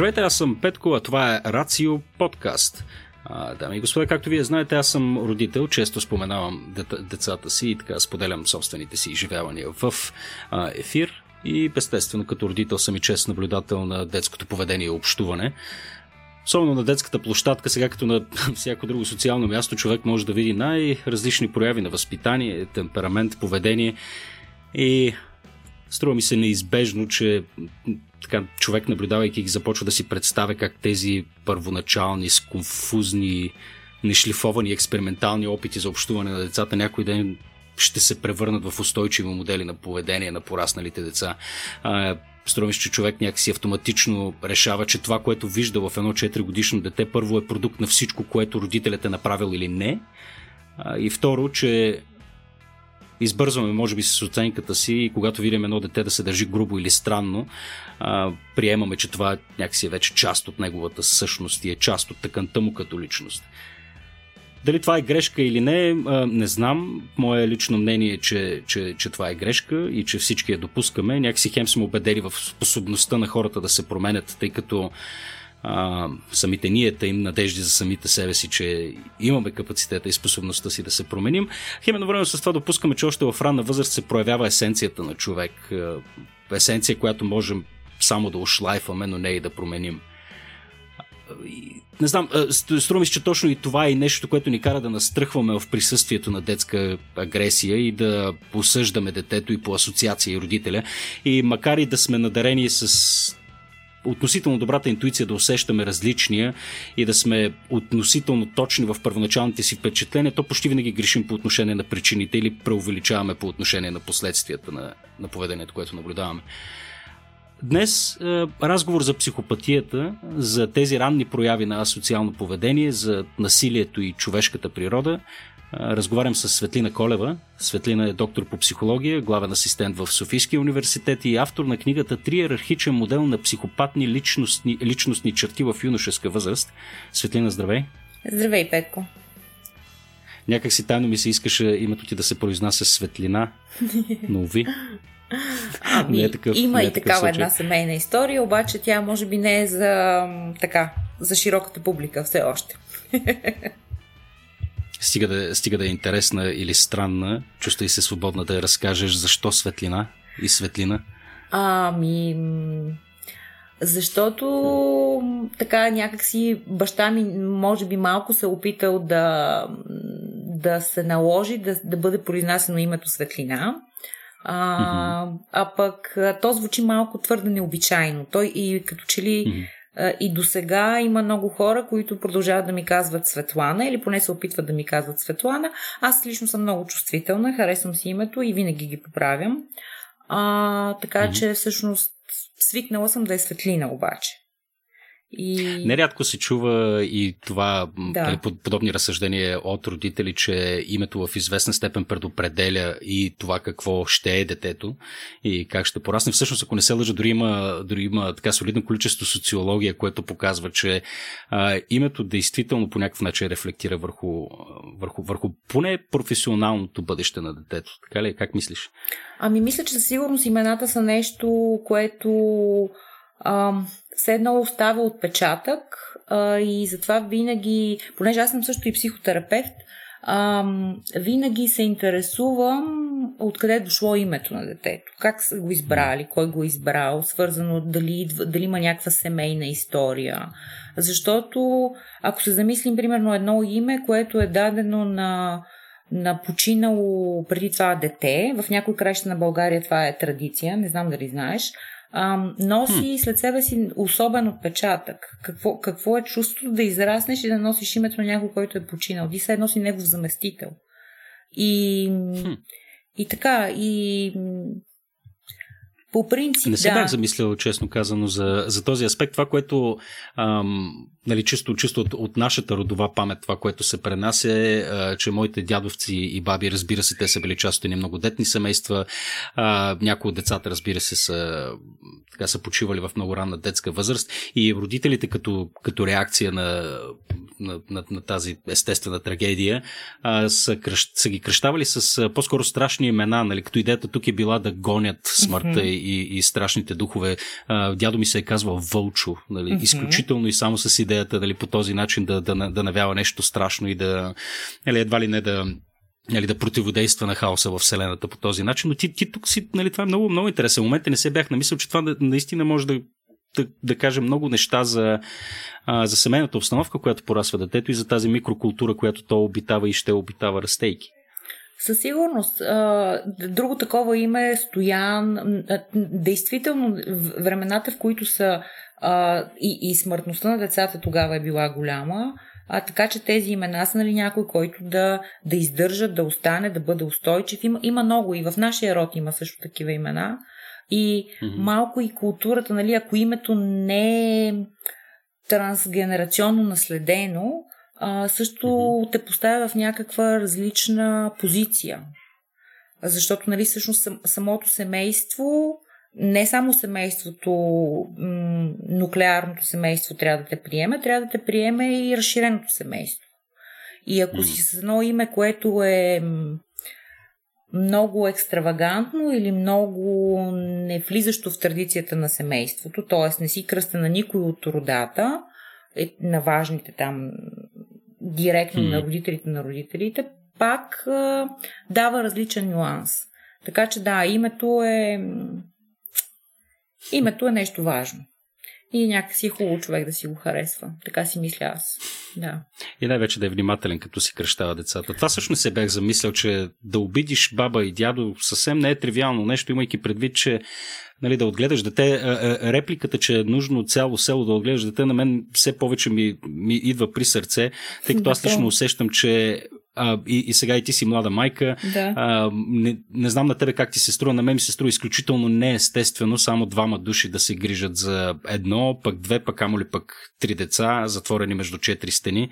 Здравейте, аз съм Петко, а това е Рацио подкаст. А, дами и господа, както вие знаете, аз съм родител, често споменавам децата си и така споделям собствените си изживявания в ефир и естествено като родител съм и чест наблюдател на детското поведение и общуване. Особено на детската площадка, сега като на всяко друго социално място, човек може да види най-различни прояви на възпитание, темперамент, поведение и струва ми се неизбежно, че така, човек наблюдавайки ги започва да си представя как тези първоначални, сконфузни, нешлифовани експериментални опити за общуване на децата някой ден ще се превърнат в устойчиви модели на поведение на порасналите деца. Струва че човек някакси автоматично решава, че това, което вижда в едно 4 годишно дете, първо е продукт на всичко, което родителят е направил или не. И второ, че избързваме, може би, с оценката си и когато видим едно дете да се държи грубо или странно, а, приемаме, че това някакси е вече част от неговата същност и е част от тъканта му като личност. Дали това е грешка или не, не знам. Мое лично мнение е, че, че, че това е грешка и че всички я допускаме. Някакси хем сме убедени в способността на хората да се променят, тъй като а, самите ние им надежди за самите себе си, че имаме капацитета и способността си да се променим. Хем време с това допускаме, че още в ранна възраст се проявява есенцията на човек. Есенция, която можем само да ушлайфаме, но не и да променим не знам, струва ми се, че точно и това е нещо, което ни кара да настръхваме в присъствието на детска агресия и да посъждаме детето и по асоциация и родителя. И макар и да сме надарени с относително добрата интуиция да усещаме различния и да сме относително точни в първоначалните си впечатления, то почти винаги грешим по отношение на причините или преувеличаваме по отношение на последствията на, на поведението, което наблюдаваме. Днес е, разговор за психопатията, за тези ранни прояви на асоциално поведение, за насилието и човешката природа. Е, разговарям с Светлина Колева. Светлина е доктор по психология, главен асистент в Софийския университет и автор на книгата Триерархичен модел на психопатни личностни, личностни черти в юношеска възраст. Светлина, здравей! Здравей, Петко! Някак си тайно ми се искаше името ти да се произнася Светлина, но ви. Ами, не е такъв, има не е и такава случай. една семейна история, обаче тя може би не е за, така, за широката публика все още. Стига да, стига да е интересна или странна, чувствай се свободна да я разкажеш защо светлина и светлина. Ами, защото така някакси баща ми може би малко се е опитал да, да се наложи да, да бъде произнасено името Светлина. А, mm-hmm. а пък то звучи малко твърде необичайно. Той и като че ли mm-hmm. и до сега има много хора, които продължават да ми казват Светлана или поне се опитват да ми казват Светлана. Аз лично съм много чувствителна, харесвам си името и винаги ги поправям. А, така mm-hmm. че всъщност свикнала съм да е Светлина обаче. И... Нерядко се чува и това, да. Нали, подобни разсъждения от родители, че името в известна степен предопределя и това какво ще е детето и как ще порасне. Всъщност, ако не се лъжа, дори има, дори има така солидно количество социология, което показва, че а, името действително по някакъв начин рефлектира върху, върху, върху поне професионалното бъдеще на детето. Така ли? Как мислиш? Ами, мисля, че със сигурност имената са нещо, което все едно остава отпечатък а, и затова винаги, понеже аз съм също и психотерапевт, а, винаги се интересувам откъде е дошло името на детето, как са го избрали, кой го е избрал, свързано дали, дали има някаква семейна история. Защото ако се замислим, примерно, едно име, което е дадено на на починало преди това дете. В някои краища на България това е традиция, не знам дали знаеш а, носи след себе си особен отпечатък. Какво, какво е чувството да израснеш и да носиш името на някой, който е починал? Ти се носи негов заместител. И, хм. и така, и по принцип, Не се да. бях замислял, честно казано, за, за този аспект. Това, което ам, нали, чисто, чисто от, от нашата родова памет, това, което се пренася е, а, че моите дядовци и баби, разбира се, те са били част от много детни семейства. А, някои от децата, разбира се, са, така, са почивали в много ранна детска възраст. И родителите, като, като реакция на, на, на, на тази естествена трагедия, а, са, кръщ, са ги кръщавали с а, по-скоро страшни имена, нали, като идеята тук е била да гонят смъртта mm-hmm и, и страшните духове. А, дядо ми се е казвал Вълчо, нали, mm-hmm. изключително и само с идеята нали, по този начин да, да, да навява нещо страшно и да, нали, едва ли не да нали, да противодейства на хаоса в Вселената по този начин. Но ти, ти тук си, нали, това е много, много интересен момент и не се бях намислил, че това наистина може да да, да кажем много неща за, а, за семейната обстановка, която порасва детето и за тази микрокултура, която то обитава и ще обитава растейки. Със сигурност. Друго такова име е Стоян. Действително, времената, в които са и, и смъртността на децата тогава е била голяма, а, така че тези имена са нали, някой, който да, да издържат, да остане, да бъде устойчив. Има, има много и в нашия род има също такива имена. И mm-hmm. малко и културата, нали, ако името не е трансгенерационно наследено, а, също mm-hmm. те поставя в някаква различна позиция. Защото, нали, всъщност самото семейство, не само семейството, м- нуклеарното семейство трябва да те приеме, трябва да те приеме и разширеното семейство. И ако mm-hmm. си с едно име, което е много екстравагантно или много не влизащо в традицията на семейството, т.е. не си кръста на никой от родата, е, на важните там директно mm. на родителите на родителите, пак а, дава различен нюанс. Така че да, името е името е нещо важно. И някакси е хубаво човек да си го харесва. Така си мисля аз. Да. И най-вече да е внимателен, като си кръщава децата. Това също не се бях замислял, че да обидиш баба и дядо съвсем не е тривиално нещо, имайки предвид, че нали, да отгледаш дете. Репликата, че е нужно цяло село да отгледаш дете, на мен все повече ми, ми идва при сърце, тъй като аз лично усещам, че а, и, и сега и ти си млада майка. Да. А, не, не знам на тебе как ти се струва, на мен ми се струва изключително неестествено само двама души да се грижат за едно, пък две, пък амо ли пък три деца, затворени между четири стени.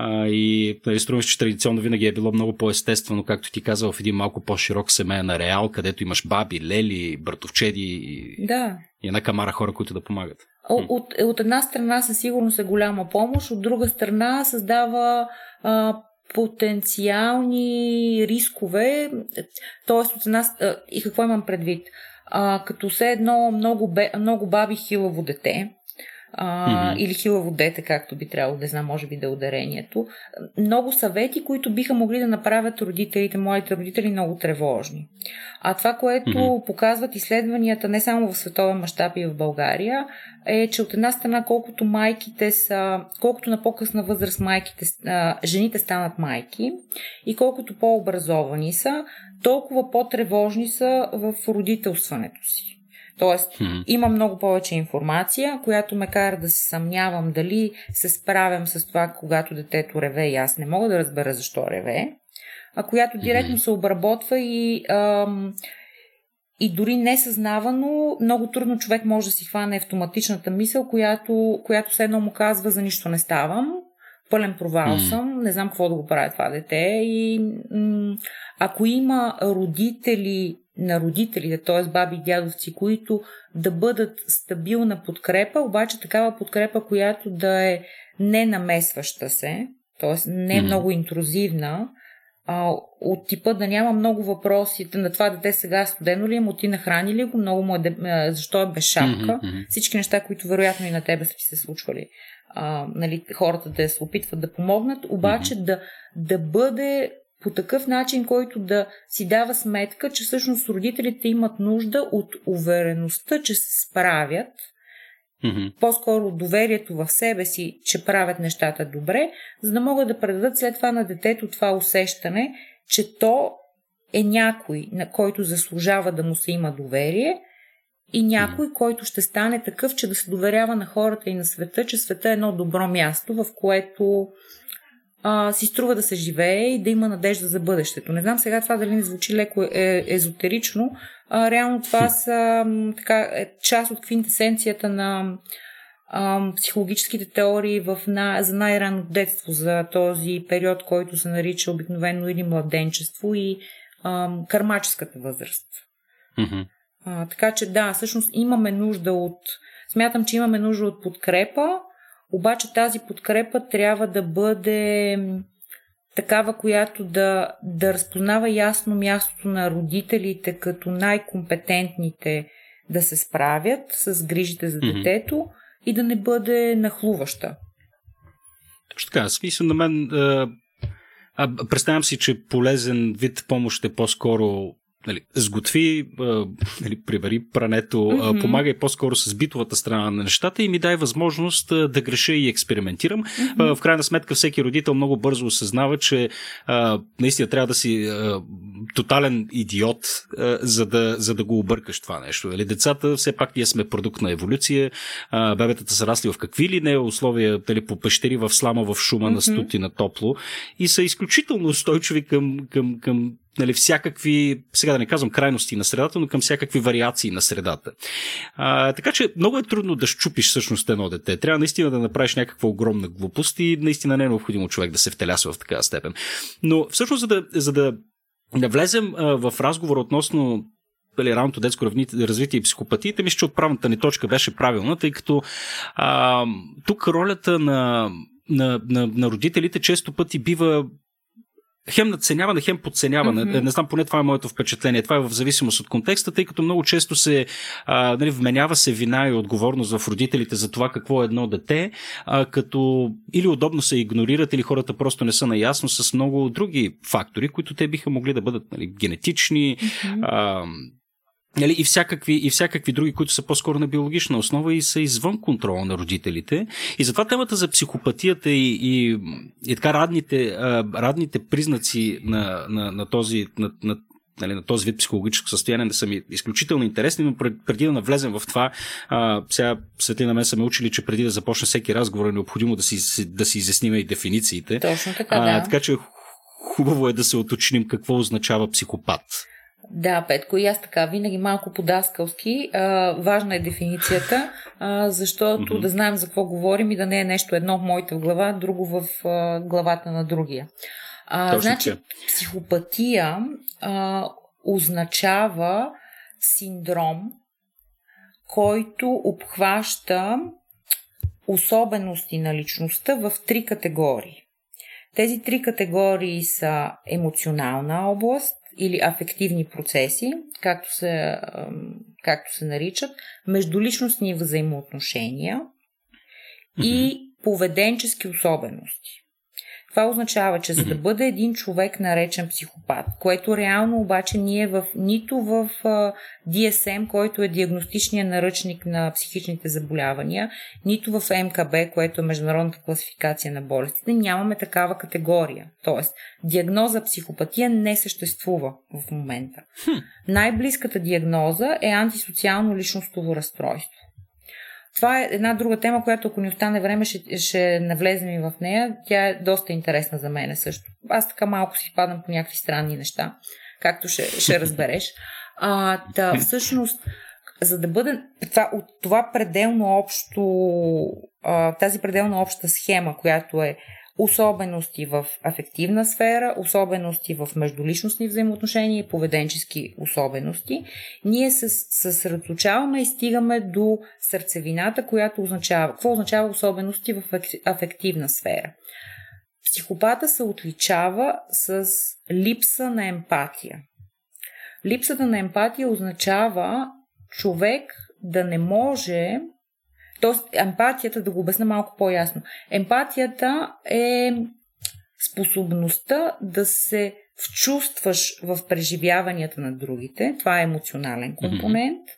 А, и нали, струва че традиционно винаги е било много по-естествено, както ти казал, в един малко по-широк семейен ареал, където имаш баби, лели, братовчеди и, да. и една камара хора, които да помагат. От, от, от една страна със сигурност е голяма помощ, от друга страна създава а, потенциални рискове, т.е. от една... И какво имам предвид? А, като все едно много, бе, много баби хилаво дете, а, mm-hmm. или хилаво дете, както би трябвало да знам, може би да е ударението. Много съвети, които биха могли да направят родителите, моите родители, много тревожни. А това, което mm-hmm. показват изследванията не само в световен мащаб и в България, е, че от една страна, колкото майките са, колкото на по-късна възраст майките, жените станат майки и колкото по-образовани са, толкова по-тревожни са в родителстването си. Тоест, mm-hmm. има много повече информация, която ме кара да се съмнявам дали се справям с това, когато детето реве и аз не мога да разбера защо реве, а която директно mm-hmm. се обработва и, ам, и дори несъзнавано, много трудно човек може да си хване автоматичната мисъл, която, която все едно му казва за нищо не ставам, пълен провал mm. съм, не знам какво да го правя това дете и м- ако има родители на родителите, т.е. баби и дядовци, които да бъдат стабилна подкрепа, обаче такава подкрепа, която да е не намесваща се, т.е. не е много интрузивна, а, от типа да няма много въпроси на това дете сега студено ли е, му ти нахрани ли го, много му е, защо е без шапка. Mm-hmm. Всички неща, които вероятно и на тебе са ти се случвали. А, нали, хората да се опитват да помогнат, обаче mm-hmm. да, да бъде по такъв начин, който да си дава сметка, че всъщност родителите имат нужда от увереността, че се справят, mm-hmm. по-скоро доверието в себе си, че правят нещата добре, за да могат да предадат след това на детето това усещане, че то е някой, на който заслужава да му се има доверие и някой, mm-hmm. който ще стане такъв, че да се доверява на хората и на света, че света е едно добро място, в което а, си струва да се живее и да има надежда за бъдещето. Не знам сега това дали не звучи леко е, езотерично. А, реално това са така, е част от квинтесенцията на а, психологическите теории в на, за най-рано детство, за този период, който се нарича обикновено или младенчество и а, кармаческата възраст. Mm-hmm. А, така че да, всъщност имаме нужда от. Смятам, че имаме нужда от подкрепа, обаче тази подкрепа трябва да бъде такава, която да, да разпознава ясно мястото на родителите като най-компетентните да се справят с грижите за детето mm-hmm. и да не бъде нахлуваща. Точно така. Смисъл на мен. А, представям си, че полезен вид помощ е по-скоро нали, сготви, а, нали, прибери прането, mm-hmm. помагай по-скоро с битовата страна на нещата и ми дай възможност а, да греша и експериментирам. Mm-hmm. А, в крайна сметка всеки родител много бързо осъзнава, че а, наистина трябва да си а, тотален идиот, а, за, да, за да го объркаш това нещо. Нали, децата, все пак ние сме продукт на еволюция, а, бебетата са расли в какви ли не условия, нали, по пещери, в слама, в шума, mm-hmm. на стути, на топло и са изключително устойчиви към, към, към нали, всякакви, сега да не казвам крайности на средата, но към всякакви вариации на средата. А, така че много е трудно да щупиш всъщност едно дете. Трябва наистина да направиш някаква огромна глупост и наистина не е необходимо човек да се втелясва в такава степен. Но всъщност, за да, за да, да влезем а, в разговор относно дали, ранното детско развитие и психопатиите, мисля, че отправната ни точка беше правилна, тъй като а, тук ролята на, на, на, на родителите често пъти бива хем надценяване, хем подценяване. Mm-hmm. Не знам, поне това е моето впечатление. Това е в зависимост от контекста, тъй като много често се а, нали, вменява се вина и отговорност в родителите за това какво е едно дете, а, като или удобно се игнорират, или хората просто не са наясно с много други фактори, които те биха могли да бъдат нали, генетични, mm-hmm. а, Нали, и, всякакви, и всякакви други, които са по-скоро на биологична основа и са извън контрола на родителите. И затова темата за психопатията и, и, и така радните, радните признаци на, на, на този, на, на, нали, на този вид психологическо състояние не са ми изключително интересни, но преди да навлезем в това, а, сега Светлина мен са ме учили, че преди да започне всеки разговор е необходимо да си, да си изясним и дефинициите. Точно така, а, да. Така че хубаво е да се уточним какво означава психопат. Да, Петко, и аз така, винаги малко подаскалски. А, важна е дефиницията, а, защото mm-hmm. да знаем за какво говорим и да не е нещо едно в моята глава, друго в а, главата на другия. А, Точно значи, психопатия а, означава синдром, който обхваща особености на личността в три категории. Тези три категории са емоционална област, или афективни процеси, както се, както се наричат, междуличностни взаимоотношения и поведенчески особености. Това означава, че за да бъде един човек наречен психопат, което реално обаче ние в, нито в DSM, който е диагностичния наръчник на психичните заболявания, нито в МКБ, което е Международната класификация на болестите, нямаме такава категория. Тоест, диагноза психопатия не съществува в момента. Най-близката диагноза е антисоциално личностово разстройство. Това е една друга тема, която ако ни остане време, ще, ще навлезем и в нея. Тя е доста интересна за мен също. Аз така малко си падам по някакви странни неща, както ще, ще разбереш. А, да, всъщност, за да бъде това, от това пределно общо, тази пределно обща схема, която е особености в афективна сфера, особености в междуличностни взаимоотношения и поведенчески особености, ние се съсредоточаваме и стигаме до сърцевината, която означава, какво означава особености в афективна сфера. Психопата се отличава с липса на емпатия. Липсата на емпатия означава човек да не може Тоест, емпатията, да го обясня малко по-ясно. Емпатията е способността да се вчувстваш в преживяванията на другите. Това е емоционален компонент. Mm-hmm.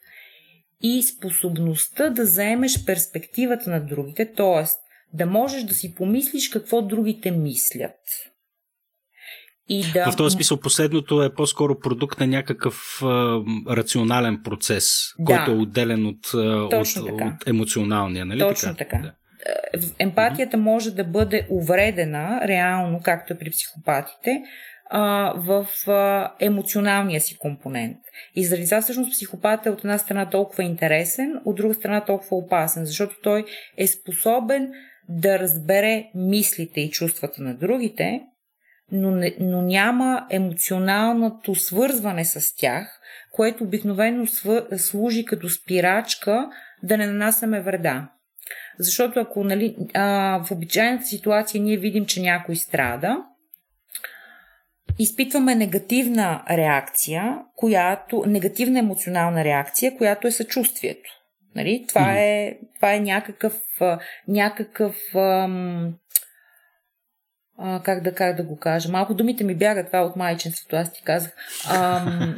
И способността да заемеш перспективата на другите, т.е. да можеш да си помислиш какво другите мислят. И да... В този смисъл последното е по-скоро продукт на някакъв а, рационален процес, да. който е отделен от, от, от емоционалния, нали Точно така? така. Да. Е, емпатията mm-hmm. може да бъде увредена, реално, както е при психопатите, а, в а, емоционалния си компонент. И заради това всъщност психопатът е от една страна толкова интересен, от друга страна толкова опасен, защото той е способен да разбере мислите и чувствата на другите, но, не, но няма емоционалното свързване с тях, което обикновено свър, служи като спирачка да не нанасяме вреда. Защото ако нали, а, в обичайната ситуация ние видим, че някой страда, изпитваме негативна реакция, която, негативна емоционална реакция, която е съчувствието. Нали? Това, mm-hmm. е, това е някакъв, някакъв ам, а, как, да, как да го кажа, малко думите ми бягат това от майчинството, аз ти казах. Ам,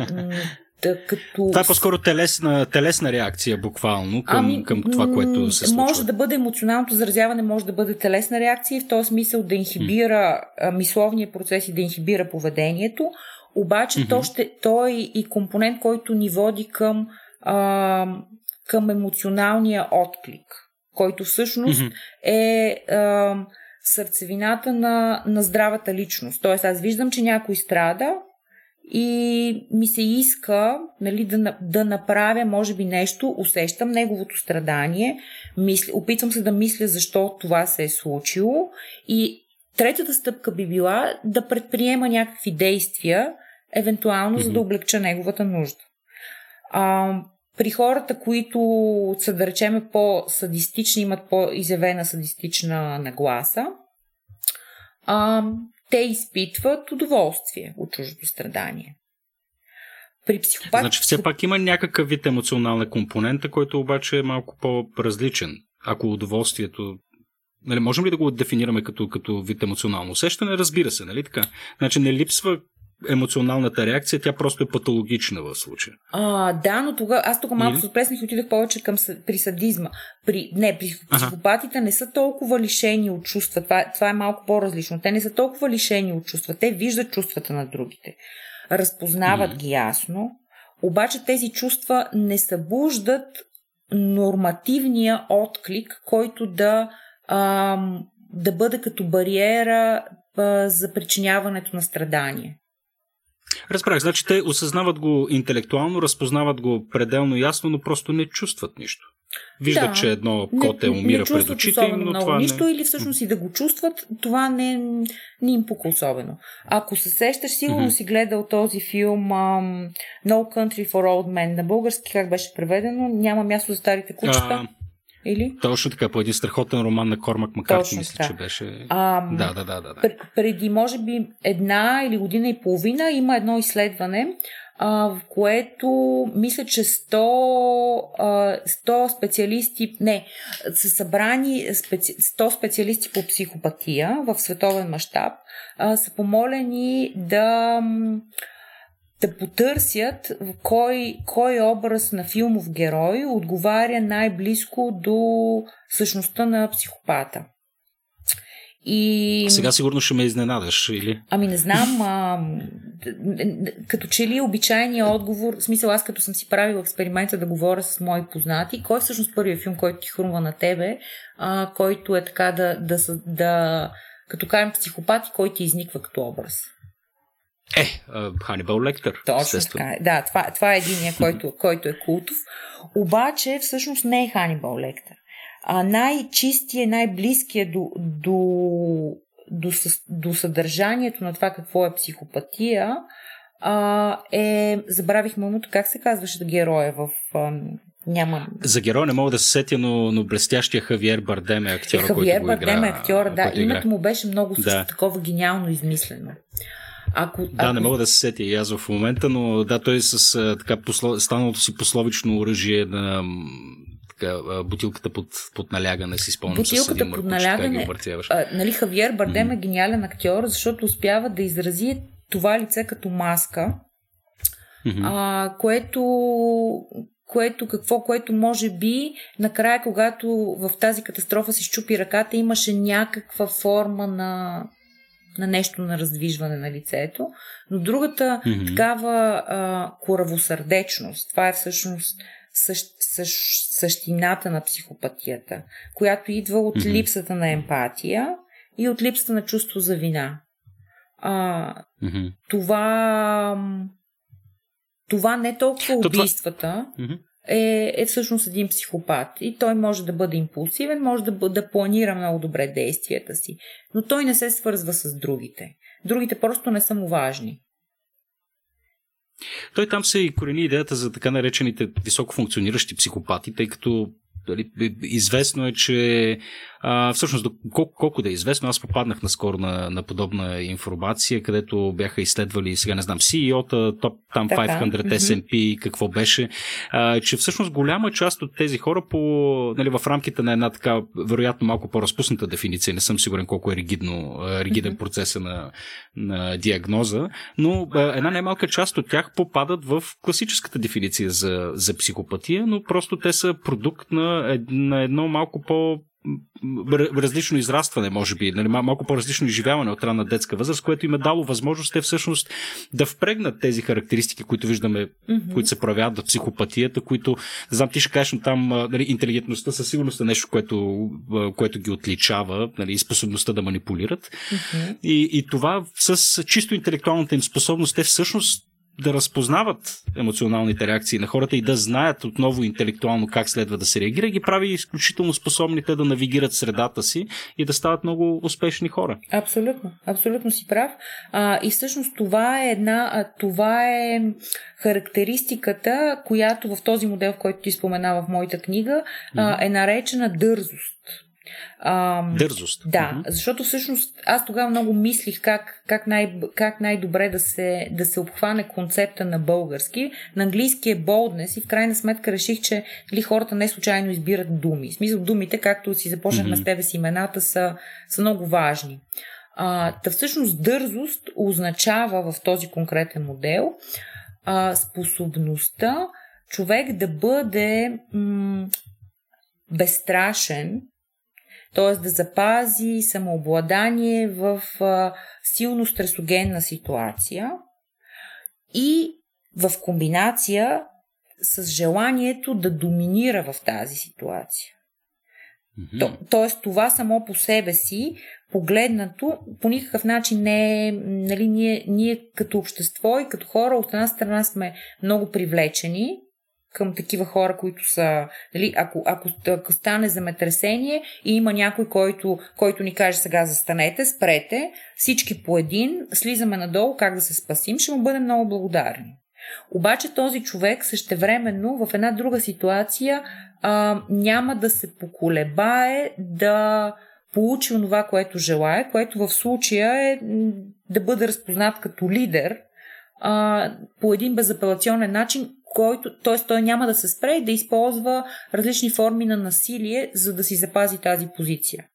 да, като... Това е по-скоро телесна, телесна реакция, буквално, към, ами, към това, което се случва. Може да бъде емоционалното заразяване, може да бъде телесна реакция и в този смисъл да инхибира mm. мисловния процес и да инхибира поведението, обаче mm-hmm. то, ще, то е и компонент, който ни води към, а, към емоционалния отклик, който всъщност mm-hmm. е... А, сърцевината на, на здравата личност. Тоест, аз виждам, че някой страда, и ми се иска нали, да, да направя, може би, нещо, усещам неговото страдание, мисля, опитвам се да мисля защо това се е случило и третата стъпка би била да предприема някакви действия, евентуално, mm-hmm. за да облегча неговата нужда. А, при хората, които са, да речеме, по-садистични, имат по-изявена садистична нагласа, а, те изпитват удоволствие от чуждото страдание. При психопат... Значи все пак има някакъв вид емоционална компонента, който обаче е малко по-различен. Ако удоволствието Нали, можем ли да го дефинираме като, като вид емоционално усещане? Разбира се, нали така? Значи не липсва емоционалната реакция, тя просто е патологична в случая. А, да, но тогава аз тук малко се отплеснах и отидах повече към при садизма. При, не, при психопатите ага. не са толкова лишени от чувства. Това, това е малко по-различно. Те не са толкова лишени от чувства. Те виждат чувствата на другите. Разпознават mm. ги ясно. Обаче тези чувства не събуждат нормативния отклик, който да, ам, да бъде като бариера а, за причиняването на страдание. Разбрах, значи те осъзнават го интелектуално, разпознават го пределно ясно, но просто не чувстват нищо. Виждат, да, че едно коте не, умира не пред очите им, но много това нищо, не... или всъщност и да го чувстват, това не, не им пука особено. Ако се сещаш, сигурно mm-hmm. си гледал този филм um, No Country for Old Men. На български как беше преведено? Няма място за старите кучета. А, или? Точно така, по един страхотен роман на Кормак Макарти, мисля, така. че беше. А, да, да, да, да, да. Преди, може би, една или година и половина има едно изследване, а, в което мисля, че 100, а, 100 специалисти, не, са събрани специ, 100 специалисти по психопатия в световен мащаб, са помолени да да потърсят кой, кой образ на филмов герой отговаря най-близко до същността на психопата. И... Сега сигурно ще ме изненадаш, или? Ами не знам. А, като че ли обичайният отговор, в смисъл аз като съм си правила експеримента да говоря с мои познати, кой е всъщност първият филм, който ти хрумва на тебе, а, който е така да, да, да като кажем психопат и кой ти изниква като образ? Е, Ханибал Лектър. Точно така. Е. Да, това, това е единия, който, който е култов. Обаче, всъщност не е Ханибал Лектър. А най-чистия, най-близкият до, до, до, до съдържанието на това какво е психопатия а, е, забравих мамото, как се казваше героя в а, няма. За герой не мога да се сетя, но, но блестящия Хавиер Бардем е актьор, Хавиер който Бардем е актьор, да. Името му беше много да. такова гениално измислено. Ако, да, ако... не мога да се сетя и аз в момента, но да, той е с така посло... станалото си пословично оръжие на така, бутилката под, под налягане, си спомням бутилката под налягане, а, нали, Хавиер Бардем mm. е гениален актьор, защото успява да изрази това лице като маска, mm-hmm. а, което което какво, което може би накрая, когато в тази катастрофа си щупи ръката, имаше някаква форма на на нещо на раздвижване на лицето, но другата mm-hmm. такава а, коравосърдечност, това е всъщност същ, същ, същината на психопатията, която идва от mm-hmm. липсата на емпатия и от липсата на чувство за вина. А, mm-hmm. Това това не толкова убийствата, mm-hmm е, е всъщност един психопат. И той може да бъде импулсивен, може да, да планира много добре действията си, но той не се свързва с другите. Другите просто не са му важни. Той там се и корени идеята за така наречените високо функциониращи психопати, тъй като дали, известно е, че А, всъщност, колко, колко да е известно, аз попаднах наскоро на, на подобна информация, където бяха изследвали, сега не знам, CEO-та, топ там 500 S&P, какво беше, а, че всъщност голяма част от тези хора по, нали, в рамките на една така, вероятно малко по-разпусната дефиниция, не съм сигурен колко е ригидно, ригиден процеса на, на диагноза, но една немалка част от тях попадат в класическата дефиниция за, за психопатия, но просто те са продукт на, на едно малко по различно израстване, може би, нали, малко по-различно изживяване от ранна детска възраст, което им е дало възможност те всъщност да впрегнат тези характеристики, които виждаме, mm-hmm. които се проявяват в психопатията, които, не знам, ти ще кажеш, но там нали, интелигентността със сигурност е нещо, което, което ги отличава, нали, способността да манипулират. Mm-hmm. И, и това с чисто интелектуалната им способност, те всъщност да разпознават емоционалните реакции на хората и да знаят отново интелектуално как следва да се реагира, ги прави изключително способните да навигират средата си и да стават много успешни хора. Абсолютно, абсолютно си прав. А, и всъщност това е една, а, това е характеристиката, която в този модел, в който ти споменава в моята книга, а, е наречена дързост. А, Дързост. Да, защото всъщност аз тогава много мислих как, как, най, как най-добре да се, да се обхване концепта на български. На английски е boldness и в крайна сметка реших, че ли хората не случайно избират думи. В смисъл думите, както си започнахме mm-hmm. с тебе с имената, са, са много важни. А, та всъщност дързост означава в този конкретен модел а, способността човек да бъде м- безстрашен т.е. да запази самообладание в а, силно стресогенна ситуация и в комбинация с желанието да доминира в тази ситуация. Mm-hmm. То, тоест, това само по себе си, погледнато, по никакъв начин не е. Нали, ние, ние като общество и като хора, от една страна сме много привлечени към такива хора, които са, нали, ако, ако, ако стане земетресение и има някой, който, който ни каже сега застанете, спрете, всички по един, слизаме надолу, как да се спасим, ще му бъдем много благодарни. Обаче този човек същевременно в една друга ситуация а, няма да се поколебае да получи онова, което желая, което в случая е да бъде разпознат като лидер а, по един безапелационен начин, който, т.е. той няма да се спре и да използва различни форми на насилие, за да си запази тази позиция.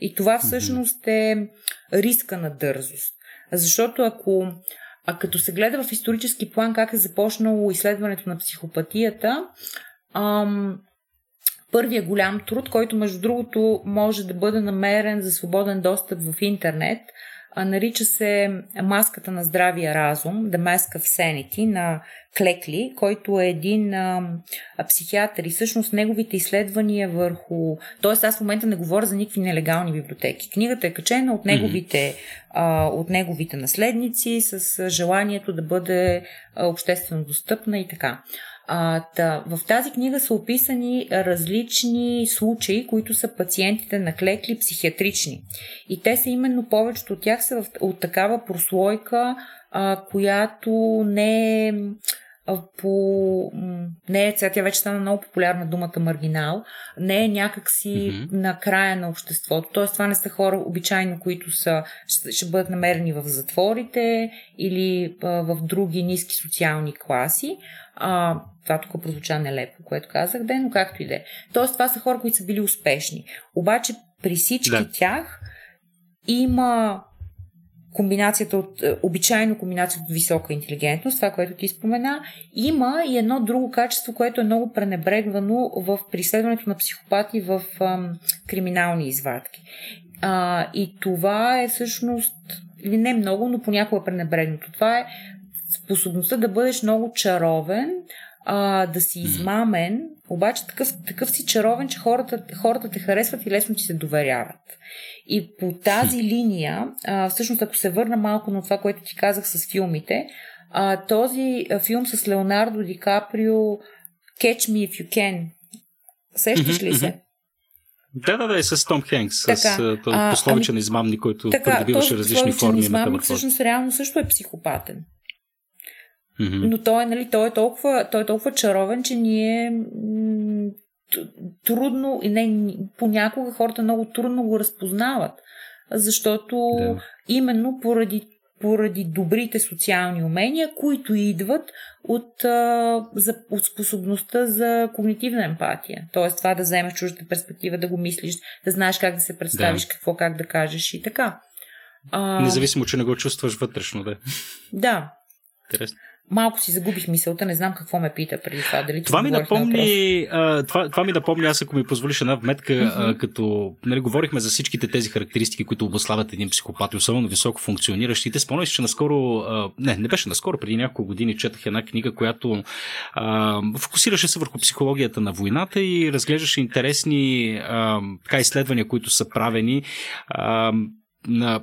И това всъщност е риска на дързост. Защото ако а като се гледа в исторически план как е започнало изследването на психопатията, ам, първият голям труд, който между другото може да бъде намерен за свободен достъп в интернет, нарича се Маската на здравия разум, The Mask of Sanity на Клекли, който е един а, психиатър и всъщност неговите изследвания върху... Тоест аз в момента не говоря за никакви нелегални библиотеки. Книгата е качена от неговите, а, от неговите наследници с желанието да бъде обществено достъпна и така. А, та, в тази книга са описани различни случаи, които са пациентите на клекли психиатрични. И те са именно повечето от тях са от такава прослойка, а, която не е по... Не е, сега тя вече стана много популярна думата маргинал, не е някакси mm-hmm. на края на обществото. Тоест това не са хора обичайно, които са, ще, ще бъдат намерени в затворите или а, в други ниски социални класи. А, това тук прозвуча нелепо, което казах, де, но както и да е. Тоест това са хора, които са били успешни. Обаче при всички да. тях има комбинацията от, е, обичайно комбинацията от висока интелигентност, това, което ти спомена, има и едно друго качество, което е много пренебрегвано в преследването на психопати в ам, криминални извадки. А, и това е всъщност, не много, но понякога пренебрегнато. Това е способността да бъдеш много чаровен, а, да си измамен, обаче такъв, такъв си чаровен, че хората, хората те харесват и лесно ти се доверяват. И по тази линия, а, всъщност ако се върна малко на това, което ти казах с филмите, а, този филм с Леонардо Ди Каприо Catch Me If You Can, сещаш ли се? Да, да, да, и с Том Хенкс, така, с този пословичен ами, измамник, който придобиваше различни форми измамник, на метаморфоз. всъщност реално също е психопатен. Mm-hmm. Но той, нали, той, е толкова, той е толкова чаровен, че ние трудно и не, понякога хората много трудно го разпознават, защото да. именно поради поради добрите социални умения, които идват от, а, за, от способността за когнитивна емпатия. Тоест това да вземеш чуждата перспектива, да го мислиш, да знаеш как да се представиш, да. какво как да кажеш и така. А... Независимо, че не го чувстваш вътрешно, да. Да. Интересно. Малко си загубих мисълта, не знам какво ме пита преди това. Дали това, ми напомни, а, това, това ми напомни, аз ако ми позволиш една вметка, mm-hmm. а, като нали, говорихме за всичките тези характеристики, които обославят един психопат и особено високо функциониращите. Спомняш, че наскоро, а, не, не беше наскоро, преди няколко години четах една книга, която а, фокусираше се върху психологията на войната и разглеждаше интересни а, така, изследвания, които са правени а, на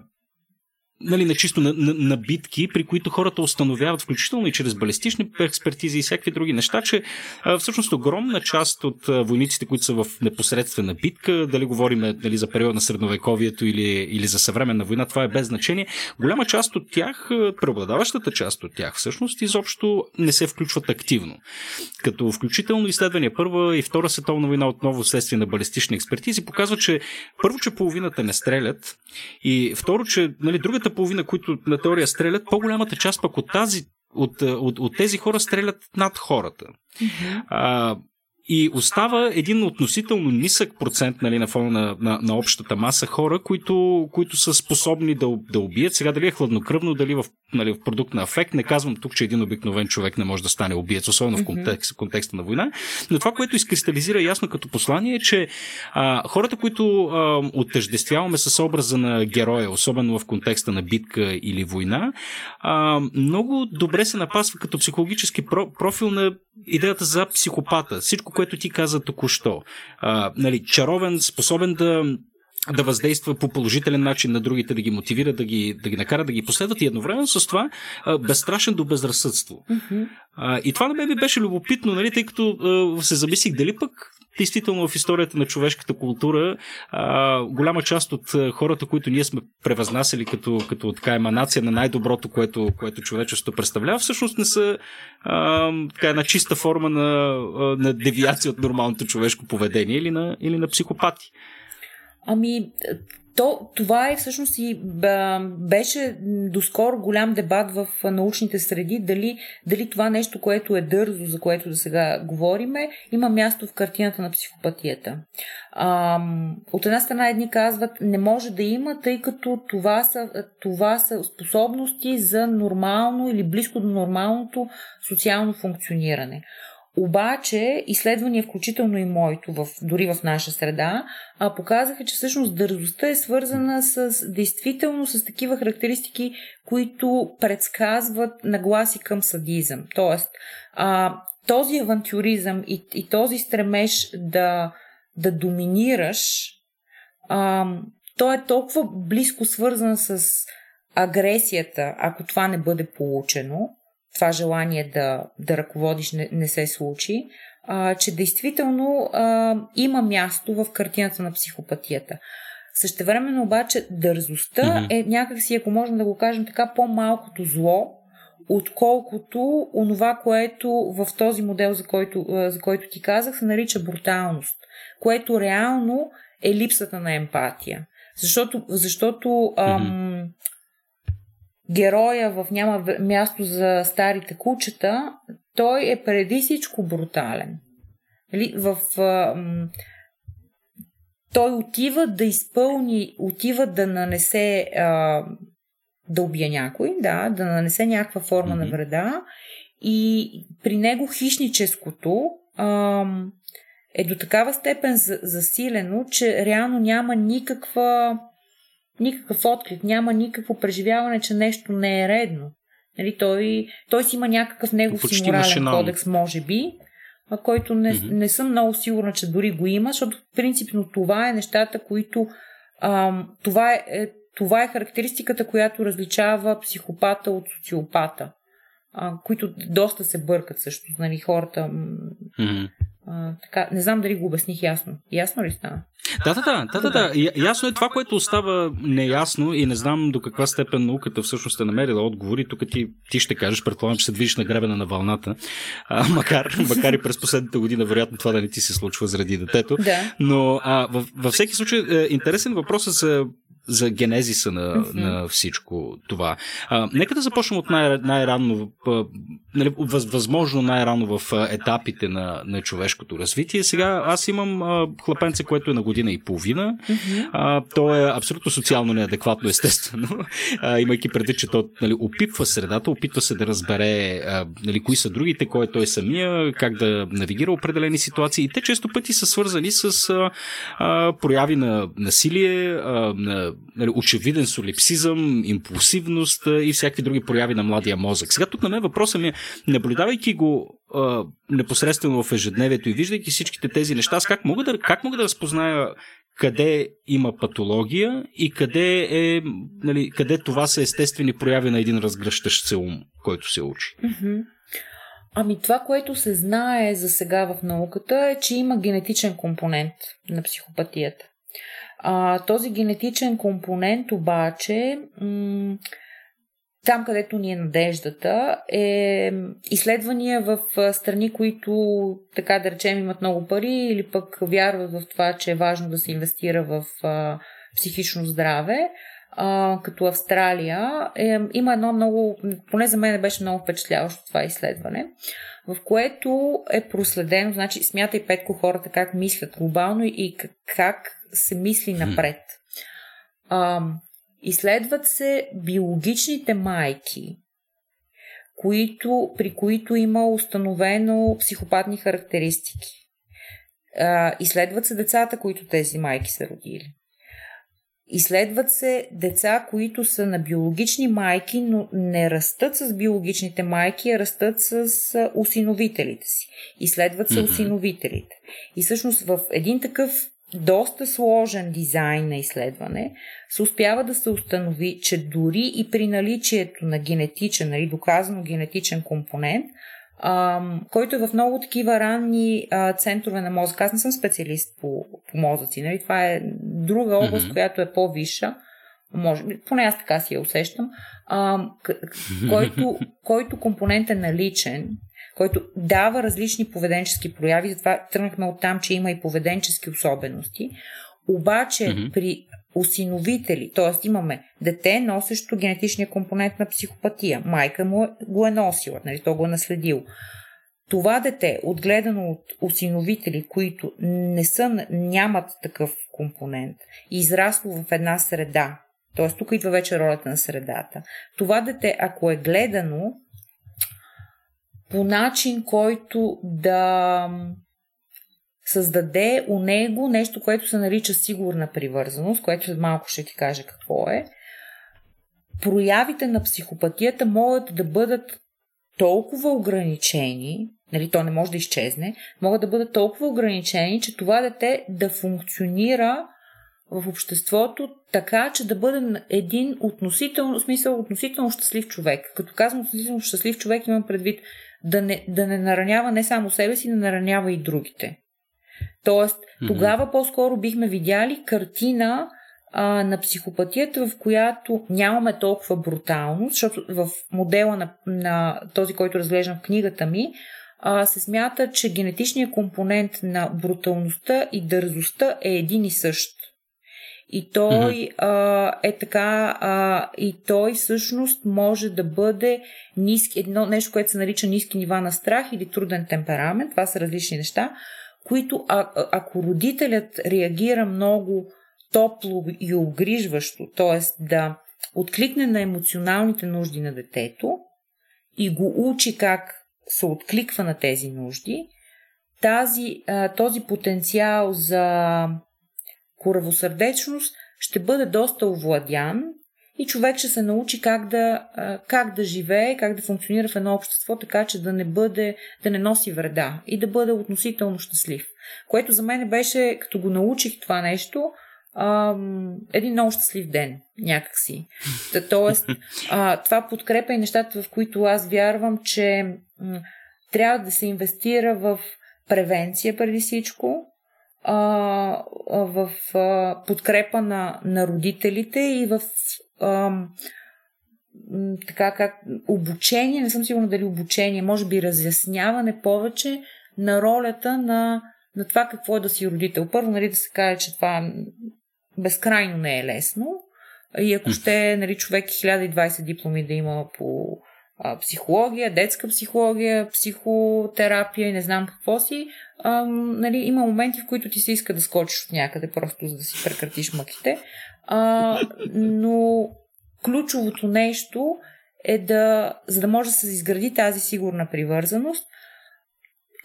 нали, на чисто на, на, на битки, при които хората установяват, включително и чрез балистични експертизи и всякакви други неща, че а, всъщност огромна част от а, войниците, които са в непосредствена битка, дали говорим нали, за период на средновековието или, или за съвременна война, това е без значение. Голяма част от тях, преобладаващата част от тях, всъщност изобщо не се включват активно. Като включително изследвания Първа и Втора световна война отново следствие на балистични експертизи показва, че първо, че половината не стрелят и второ, че нали, другата половина, които на теория стрелят, по-голямата част пък от тази от, от, от тези хора стрелят над хората. Mm-hmm. А, и остава един относително нисък процент нали, на фона на, на, на общата маса хора, които, които са способни да, да убият. Сега дали е хладнокръвно, дали в, нали, в продукт на афект. Не казвам тук, че един обикновен човек не може да стане убиец, особено в контекст, в контекста на война. Но това, което изкристализира ясно като послание е, че а, хората, които а, отъждествяваме с образа на героя, особено в контекста на битка или война, а, много добре се напасва като психологически про, профил на идеята за психопата. Всичко, което ти каза току-що. А, нали, чаровен, способен да да въздейства по положителен начин на другите, да ги мотивира, да ги, да ги накара да ги последват и едновременно с това а, безстрашен до безразсъдство. Mm-hmm. А, и това на мен ми беше любопитно, нали, тъй като а, се замислих дали пък действително в историята на човешката култура а, голяма част от хората, които ние сме превъзнасяли като, като така еманация на най-доброто, което, което човечеството представлява, всъщност не са а, така една чиста форма на, на девиация от нормалното човешко поведение или на, или на психопати. Ами, то, това е всъщност и беше доскоро голям дебат в научните среди, дали, дали това нещо, което е дързо, за което до сега говориме, има място в картината на психопатията. А, от една страна едни казват, не може да има, тъй като това са, това са способности за нормално или близко до нормалното социално функциониране. Обаче, изследвания, включително и моето, в, дори в наша среда, а, показаха, че всъщност дързостта е свързана с действително с такива характеристики, които предсказват нагласи към садизъм. Тоест, а, този авантюризъм и, и този стремеж да, да доминираш, а, той е толкова близко свързан с агресията, ако това не бъде получено, това желание да, да ръководиш не, не се случи, а, че действително а, има място в картината на психопатията. Същевременно обаче дързостта mm-hmm. е някакси, ако можем да го кажем така, по-малкото зло, отколкото онова, което в този модел, за който, за който ти казах, се нарича бруталност, което реално е липсата на емпатия. Защото, защото mm-hmm. ам, героя в Няма място за старите кучета, той е преди всичко брутален. Нали, в, той отива да изпълни, отива да нанесе, да убие някой, да, да нанесе някаква форма mm-hmm. на вреда и при него хищническото е до такава степен засилено, че реално няма никаква никакъв отклик, няма никакво преживяване, че нещо не е редно. Нали, той, той си има някакъв негов Почти си морален машинално. кодекс, може би, а който не, mm-hmm. не съм много сигурна, че дори го има, защото принципно това е нещата, които ам, това, е, е, това е характеристиката, която различава психопата от социопата. А, които доста се бъркат също. Нали, хората. Mm-hmm. А, така, не знам дали го обясних ясно. Ясно ли стана? Да, да, да, да, да, да. Ясно е това, което остава неясно и не знам до каква степен науката всъщност е намерила отговори. Тук ти, ти ще кажеш, предполагам, че се движиш на гребена на вълната, а, макар, макар и през последната година, вероятно това да не ти се случва заради детето. Да. Но а, във, във всеки случай е, интересен въпрос е за за генезиса на, mm-hmm. на всичко това. А, нека да започнем от най- най-ранно, нали, възможно най-рано в етапите на, на човешкото развитие. Сега аз имам а, хлапенце, което е на година и половина. Mm-hmm. А, то е абсолютно социално неадекватно, естествено, а, имайки преди, че то нали, опитва средата, опитва се да разбере а, нали, кои са другите, кой е той самия, как да навигира определени ситуации. И те често пъти са свързани с а, а, прояви на насилие, а, на нали, очевиден солипсизъм, импулсивност и всякакви други прояви на младия мозък. Сега тук на мен въпросът ми е, наблюдавайки го а, непосредствено в ежедневието и виждайки всичките тези неща, аз как мога да, как мога да разпозная къде има патология и къде, е, нали, къде това са естествени прояви на един разгръщащ се ум, който се учи. Ами това, което се знае за сега в науката е, че има генетичен компонент на психопатията. А, този генетичен компонент обаче, м- там където ни е надеждата, е изследвания в страни, които, така да речем, имат много пари или пък вярват в това, че е важно да се инвестира в а, психично здраве, а, като Австралия. Е, има едно много, поне за мен беше много впечатляващо това изследване, в което е проследено, значи смятай петко хората как мислят глобално и как се мисли напред. А, изследват се биологичните майки, които, при които има установено психопатни характеристики. А, изследват се децата, които тези майки са родили. Изследват се деца, които са на биологични майки, но не растат с биологичните майки, а растат с осиновителите си. Изследват се осиновителите. И всъщност в един такъв доста сложен дизайн на изследване, се успява да се установи, че дори и при наличието на генетичен, нали, доказано генетичен компонент, а, който е в много такива ранни а, центрове на мозък. Аз не съм специалист по, по мозъци. Нали? Това е друга област, mm-hmm. която е по-висша. Може, поне аз така си я усещам. А, който, който компонент е наличен който дава различни поведенчески прояви, затова тръгнахме от там, че има и поведенчески особености. Обаче mm-hmm. при осиновители, т.е. имаме дете, носещо генетичния компонент на психопатия. Майка му го е носила, нали, то го е наследил. Това дете, отгледано от осиновители, които не са, нямат такъв компонент, израсло в една среда, т.е. тук идва вече ролята на средата. Това дете, ако е гледано по начин, който да създаде у него нещо, което се нарича сигурна привързаност, което след малко ще ти кажа какво е. Проявите на психопатията могат да бъдат толкова ограничени, нали, то не може да изчезне, могат да бъдат толкова ограничени, че това дете да функционира в обществото така, че да бъде един относително, смисъл, относително щастлив човек. Като казвам относително щастлив човек, имам предвид да не, да не наранява не само себе си, да наранява и другите. Тоест, тогава mm-hmm. по-скоро бихме видяли картина а, на психопатията, в която нямаме толкова бруталност, защото в модела на, на този, който разглеждам в книгата ми, а, се смята, че генетичният компонент на бруталността и дързостта е един и същ. И той mm-hmm. а, е така, а, и той всъщност може да бъде ниски, едно нещо, което се нарича ниски нива на страх или труден темперамент. Това са различни неща, които а, ако родителят реагира много топло и обгрижващо, т.е. да откликне на емоционалните нужди на детето и го учи как се откликва на тези нужди, тази, този потенциал за коравосърдечност ще бъде доста овладян и човек ще се научи как да, как да живее, как да функционира в едно общество, така че да не бъде, да не носи вреда и да бъде относително щастлив. Което за мен беше, като го научих това нещо, един много щастлив ден, някакси. Тоест, това подкрепа и нещата, в които аз вярвам, че трябва да се инвестира в превенция преди всичко, а, в а, подкрепа на, на родителите и в а, така как обучение, не съм сигурна дали обучение, може би разясняване повече на ролята на, на това какво е да си родител. Първо, нали, да се каже, че това безкрайно не е лесно. И ако ще нали, човек 1020 дипломи да има по психология, детска психология, психотерапия и не знам какво си, а, нали, има моменти, в които ти се иска да скочиш от някъде, просто за да си прекратиш мъките. А, но ключовото нещо е да, за да може да се изгради тази сигурна привързаност,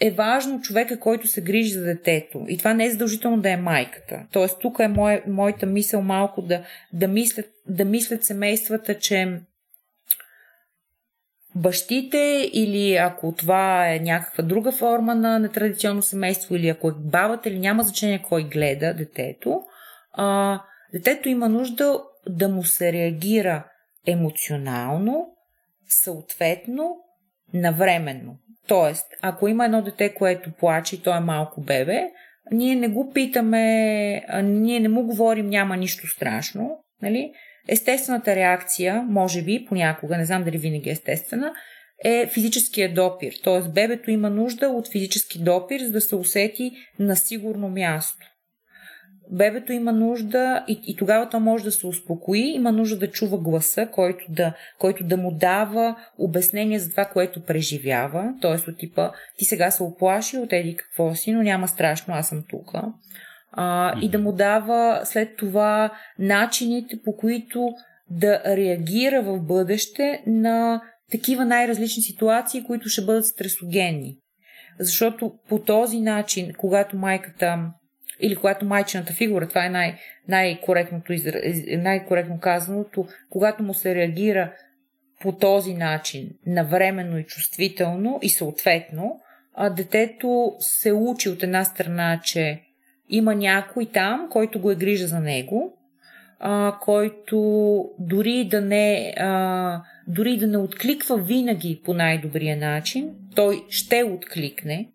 е важно човека, който се грижи за детето. И това не е задължително да е майката. Тоест, тук е мое, моята мисъл малко да, да, мислят, да мислят семействата, че бащите или ако това е някаква друга форма на нетрадиционно семейство или ако е бабата или няма значение кой гледа детето, а, детето има нужда да му се реагира емоционално, съответно, навременно. Тоест, ако има едно дете, което плаче и то е малко бебе, ние не го питаме, ние не му говорим няма нищо страшно, нали? Естествената реакция, може би, понякога, не знам дали винаги е естествена, е физическия допир. Тоест, бебето има нужда от физически допир, за да се усети на сигурно място бебето има нужда и, и тогава то може да се успокои, има нужда да чува гласа, който да, който да му дава обяснение за това, което преживява. Тоест от типа, ти сега се оплаши от еди какво си, но няма страшно, аз съм тук. А, и да му дава след това начините, по които да реагира в бъдеще на такива най-различни ситуации, които ще бъдат стресогенни. Защото по този начин, когато майката или когато майчината фигура, това е най- най-коректното, най-коректно казаното, когато му се реагира по този начин, навременно и чувствително и съответно, детето се учи от една страна, че има някой там, който го е грижа за него, а, който дори да не а, дори да не откликва винаги по най-добрия начин, той ще откликне,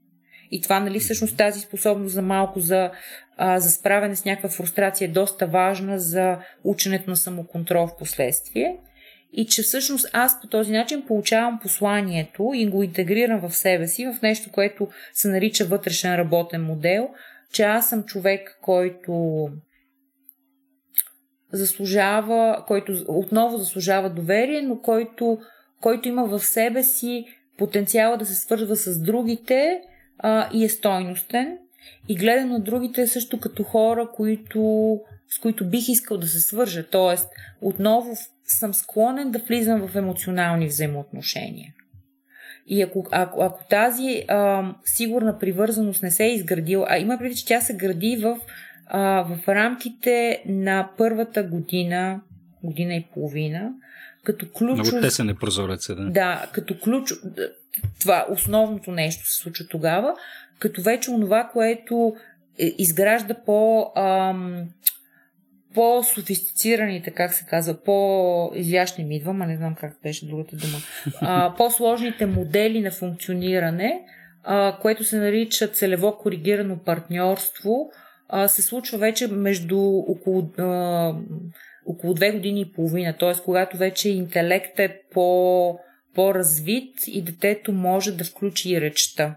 и това, нали, всъщност тази способност за малко за, а, за справяне с някаква фрустрация е доста важна за ученето на самоконтрол в последствие. И че всъщност аз по този начин получавам посланието и го интегрирам в себе си, в нещо, което се нарича вътрешен работен модел, че аз съм човек, който заслужава, който отново заслужава доверие, но който, който има в себе си потенциала да се свързва с другите а, и е стойностен и гледа на другите също като хора, които, с които бих искал да се свържа. Тоест, отново съм склонен да влизам в емоционални взаимоотношения. И ако, ако, ако тази а, сигурна привързаност не се е изградила, а има преди, че тя се гради в, а, в рамките на първата година, година и половина, като ключ. Много тесен е прозореца, да. Да, като ключ. Това основното нещо се случва тогава, като вече онова, което е, изгражда по. Ам, по-софистицираните, как се казва, по-изящни ми идвам, а не знам как беше другата дума, а, по-сложните модели на функциониране, а, което се нарича целево коригирано партньорство, а, се случва вече между около а, около две години и половина, т.е. когато вече интелектът е по, по-развит и детето може да включи и речта.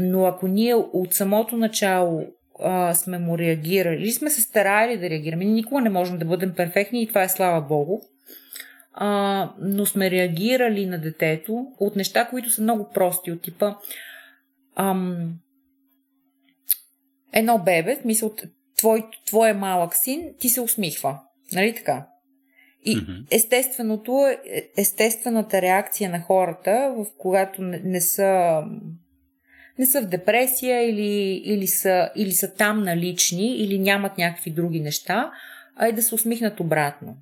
Но ако ние от самото начало а, сме му реагирали сме се старали да реагираме, никога не можем да бъдем перфектни и това е слава Богу, а, но сме реагирали на детето от неща, които са много прости, от типа ам, едно бебе, мисъл, твой, твой малък син ти се усмихва. Нали така? И естественото, е, естествената реакция на хората, в когато не, не са не са в депресия или, или, са, или са там налични, или нямат някакви други неща, а е да се усмихнат обратно.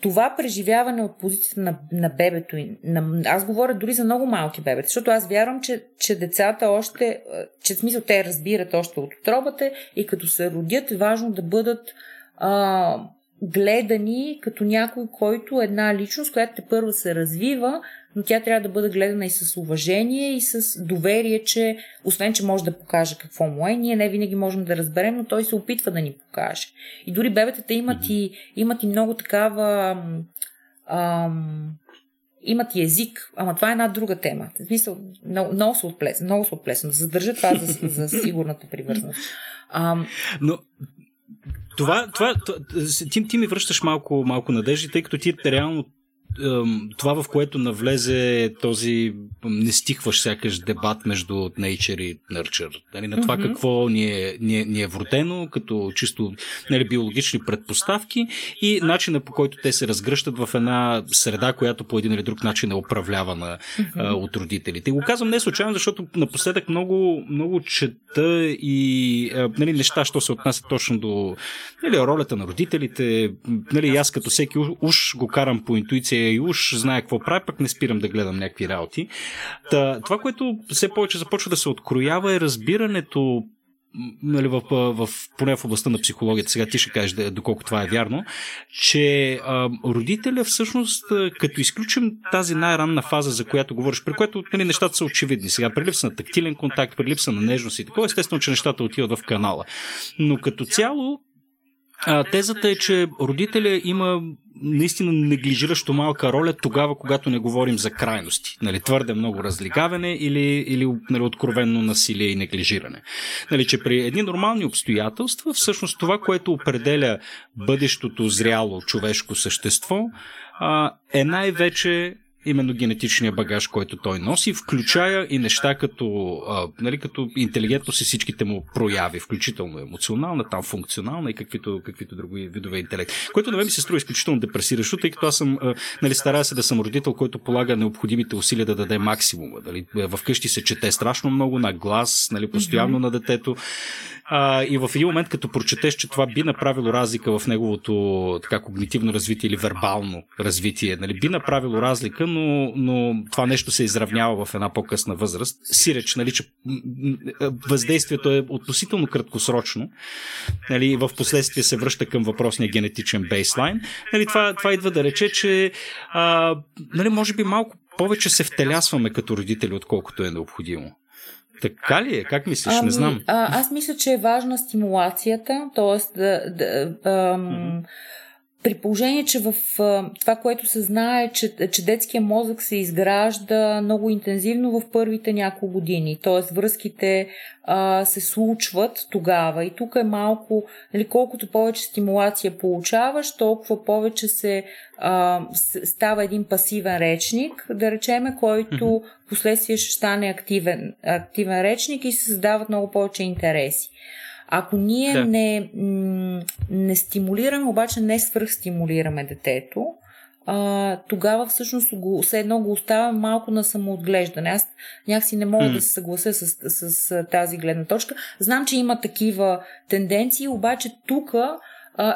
това преживяване от позицията на, на бебето, на, аз говоря дори за много малки бебета, защото аз вярвам, че, че децата още, че в смисъл те разбират още от отробата и като се родят е важно да бъдат а, гледани като някой, който е една личност, която те първо се развива, но тя трябва да бъде гледана и с уважение и с доверие, че освен, че може да покаже какво му е, ние не винаги можем да разберем, но той се опитва да ни покаже. И дори бебетата имат, и, имат и много такава ам, имат и език, ама това е една друга тема. В смисъл, много, много се отплесна, много се отплесна. Да задържа това за, за сигурната привързаност. Ам... Но това, това, това ти, ти ми връщаш малко, малко надежди, тъй като ти реално това, в което навлезе този нестихващ сякаш дебат между nature и nurture. Нали, на това mm-hmm. какво ни е, ни, е, ни е вродено, като чисто нали, биологични предпоставки и начина по който те се разгръщат в една среда, която по един или друг начин е управлявана mm-hmm. а, от родителите. И го казвам не случайно, защото напоследък много, много чета и а, нали, неща, що се отнася точно до нали, ролята на родителите. Нали, аз като всеки уж го карам по интуиция и уж знае какво прави, пък не спирам да гледам някакви работи. Та, това, което все повече започва да се откроява е разбирането нали, в, в, поне в областта на психологията, сега ти ще кажеш да, доколко това е вярно, че а, родителя всъщност, като изключим тази най-ранна фаза, за която говориш, при която нали, нещата са очевидни. Сега, при липса на тактилен контакт, при липса на нежност и такова, естествено, че нещата отиват в канала. Но като цяло, а, тезата е, че родителя има наистина неглижиращо малка роля тогава, когато не говорим за крайности. Нали, твърде много разлигаване или, или нали, откровенно насилие и неглижиране. Нали, че при едни нормални обстоятелства, всъщност това, което определя бъдещото зряло човешко същество, а, е най-вече именно генетичния багаж, който той носи, включая и неща като, а, нали, като интелигентност и всичките му прояви, включително емоционална, там функционална и каквито, каквито други видове интелект. Което на мен ми се струва изключително депресиращо, тъй като аз съм, а, нали, старая се да съм родител, който полага необходимите усилия да даде максимума. Нали. Вкъщи се чете страшно много на глас, нали, постоянно mm-hmm. на детето. А, и в един момент, като прочетеш, че това би направило разлика в неговото така, когнитивно развитие или вербално развитие, нали, би направило разлика, но, но това нещо се изравнява в една по-късна възраст. Сиреч, нали, че въздействието е относително краткосрочно. Нали, в последствие се връща към въпросния генетичен бейслайн. Нали, това, това идва да рече, че а, нали, може би малко повече се втелясваме като родители, отколкото е необходимо. Така ли е? Как мислиш? Ами, не знам. А, аз мисля, че е важна стимулацията, т.е. да, да ам, mm-hmm. При положение, че в това, което се знае, че, че детския мозък се изгражда много интензивно в първите няколко години, т.е. връзките а, се случват тогава. И тук е малко, нали, колкото повече стимулация получаваш, толкова повече се а, става един пасивен речник, да речеме, който mm-hmm. последствие ще стане активен, активен речник и се създават много повече интереси. Ако ние да. не, не стимулираме, обаче не свръхстимулираме детето, а, тогава всъщност го, все едно го оставям малко на самоотглеждане. Аз някакси не мога mm. да се съглася с, с, с тази гледна точка. Знам, че има такива тенденции, обаче тук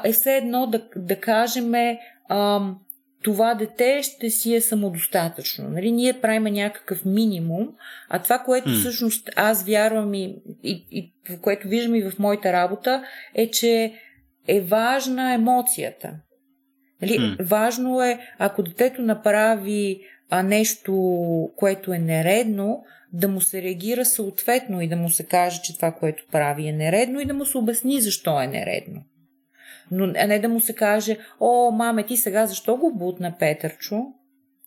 е все едно да, да кажем това дете ще си е самодостатъчно. Нали? Ние правим някакъв минимум, а това, което mm. всъщност аз вярвам и, и, и което виждам и в моята работа, е, че е важна емоцията. Нали? Mm. Важно е, ако детето направи а, нещо, което е нередно, да му се реагира съответно и да му се каже, че това, което прави е нередно и да му се обясни защо е нередно но не да му се каже, о, маме, ти сега защо го бутна Петърчо?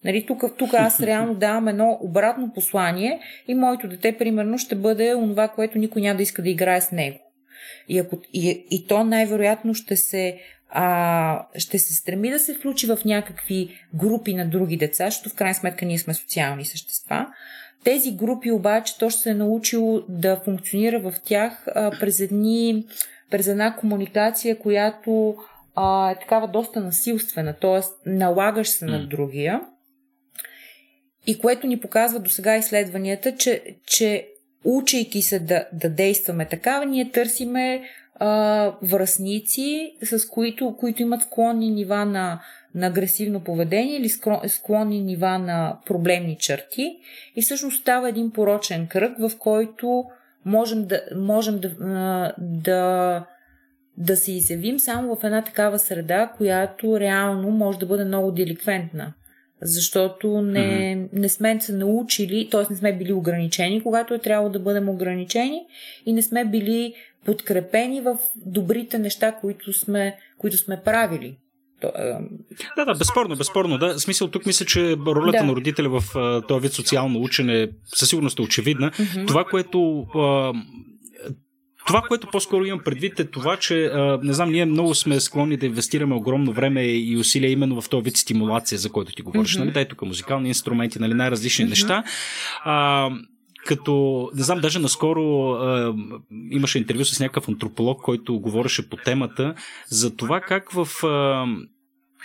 Нали, тук, тук аз реално давам едно обратно послание и моето дете, примерно, ще бъде онова, което никой няма да иска да играе с него. И, ако, и, и то най-вероятно ще се, а, ще се стреми да се включи в някакви групи на други деца, защото в крайна сметка ние сме социални същества. Тези групи обаче то ще се е научило да функционира в тях а, през едни през една комуникация, която а, е такава доста насилствена, т.е. налагаш се mm. на другия. И което ни показва до сега изследванията, че, че учейки се да, да действаме такава, ние търсиме а, връзници, с които, които имат склонни нива на, на агресивно поведение или склонни нива на проблемни черти. И всъщност става един порочен кръг, в който можем да, можем да, да, да се изявим само в една такава среда, която реално може да бъде много деликвентна. Защото не, mm-hmm. не сме се научили, т.е. не сме били ограничени, когато е трябвало да бъдем ограничени и не сме били подкрепени в добрите неща, които сме, които сме правили. Да, да, безспорно, безспорно. Да. Смисъл, тук мисля, че ролята да. на родителя в този вид социално учене със сигурност е очевидна. Mm-hmm. Това, което това, което по-скоро имам предвид е това, че а, не знам, ние много сме склонни да инвестираме огромно време и усилия именно в този вид стимулация, за който ти говориш. Mm-hmm. Нали? Дай тук музикални инструменти, нали? най-различни mm-hmm. неща. А, като, не знам, даже наскоро а, имаше интервю с някакъв антрополог, който говореше по темата за това как в а,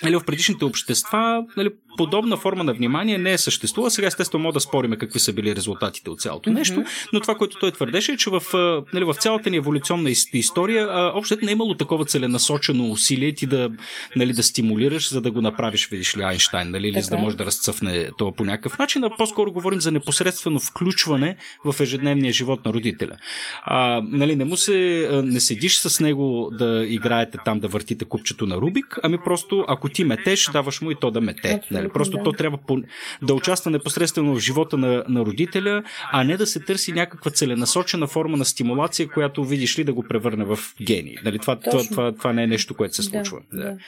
нали, в предишните общества нали, подобна форма на внимание не е съществува. Сега естествено мога да спориме какви са били резултатите от цялото mm-hmm. нещо, но това, което той твърдеше е, че в, нали, в цялата ни еволюционна история общо не е имало такова целенасочено усилие ти да, нали, да стимулираш, за да го направиш, видиш ли, Айнштайн, нали, или за да може да разцъфне това по някакъв начин, а по-скоро говорим за непосредствено включване в ежедневния живот на родителя. А, нали, не му се, не седиш с него да играете там, да въртите купчето на Рубик, ами просто ако ти метеш, даваш му и то да мете. Нали? Просто да. то трябва по, да участва непосредствено в живота на, на родителя, а не да се търси някаква целенасочена форма на стимулация, която видиш ли да го превърне в гений. Нали? Това, това, това, това не е нещо, което се случва. Да, да. Да.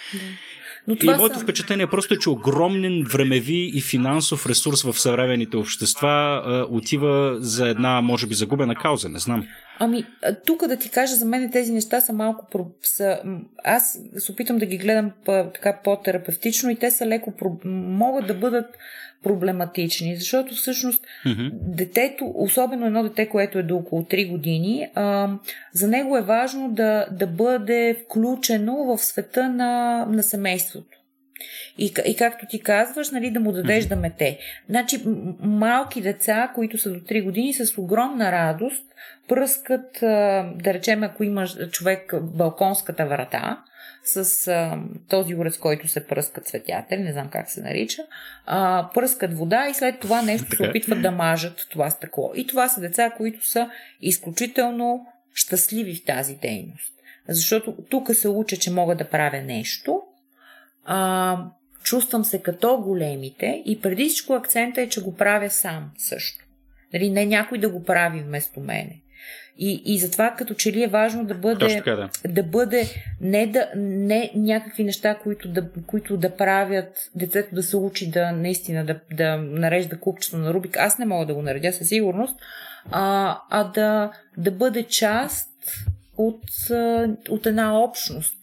Но и моето са... впечатление е просто, че огромен времеви и финансов ресурс в съвременните общества а, отива за една, може би, загубена кауза, не знам. Ами, тук да ти кажа, за мен тези неща са малко... Са, аз се опитам да ги гледам така по-терапевтично и те са леко... могат да бъдат проблематични, защото всъщност mm-hmm. детето, особено едно дете, което е до около 3 години, а, за него е важно да, да бъде включено в света на, на семейството. И, и както ти казваш, нали, да му дадеш mm-hmm. да мете. Значи, малки деца, които са до 3 години, с огромна радост пръскат, да речем, ако има човек балконската врата, с а, този уред, с който се пръскат цветята, не знам как се нарича, а, пръскат вода и след това нещо се опитват да мажат това стъкло. И това са деца, които са изключително щастливи в тази дейност. Защото тук се уча, че мога да правя нещо, а, чувствам се като големите и преди всичко акцента е, че го правя сам също. Нали, не някой да го прави вместо мене. И, и затова като че ли е важно да бъде, така, да. да бъде не, да, не някакви неща, които да, които да правят детето да се учи да наистина да, да нарежда купчето на Рубик. Аз не мога да го наредя със сигурност, а, а да, да бъде част от, от една общност,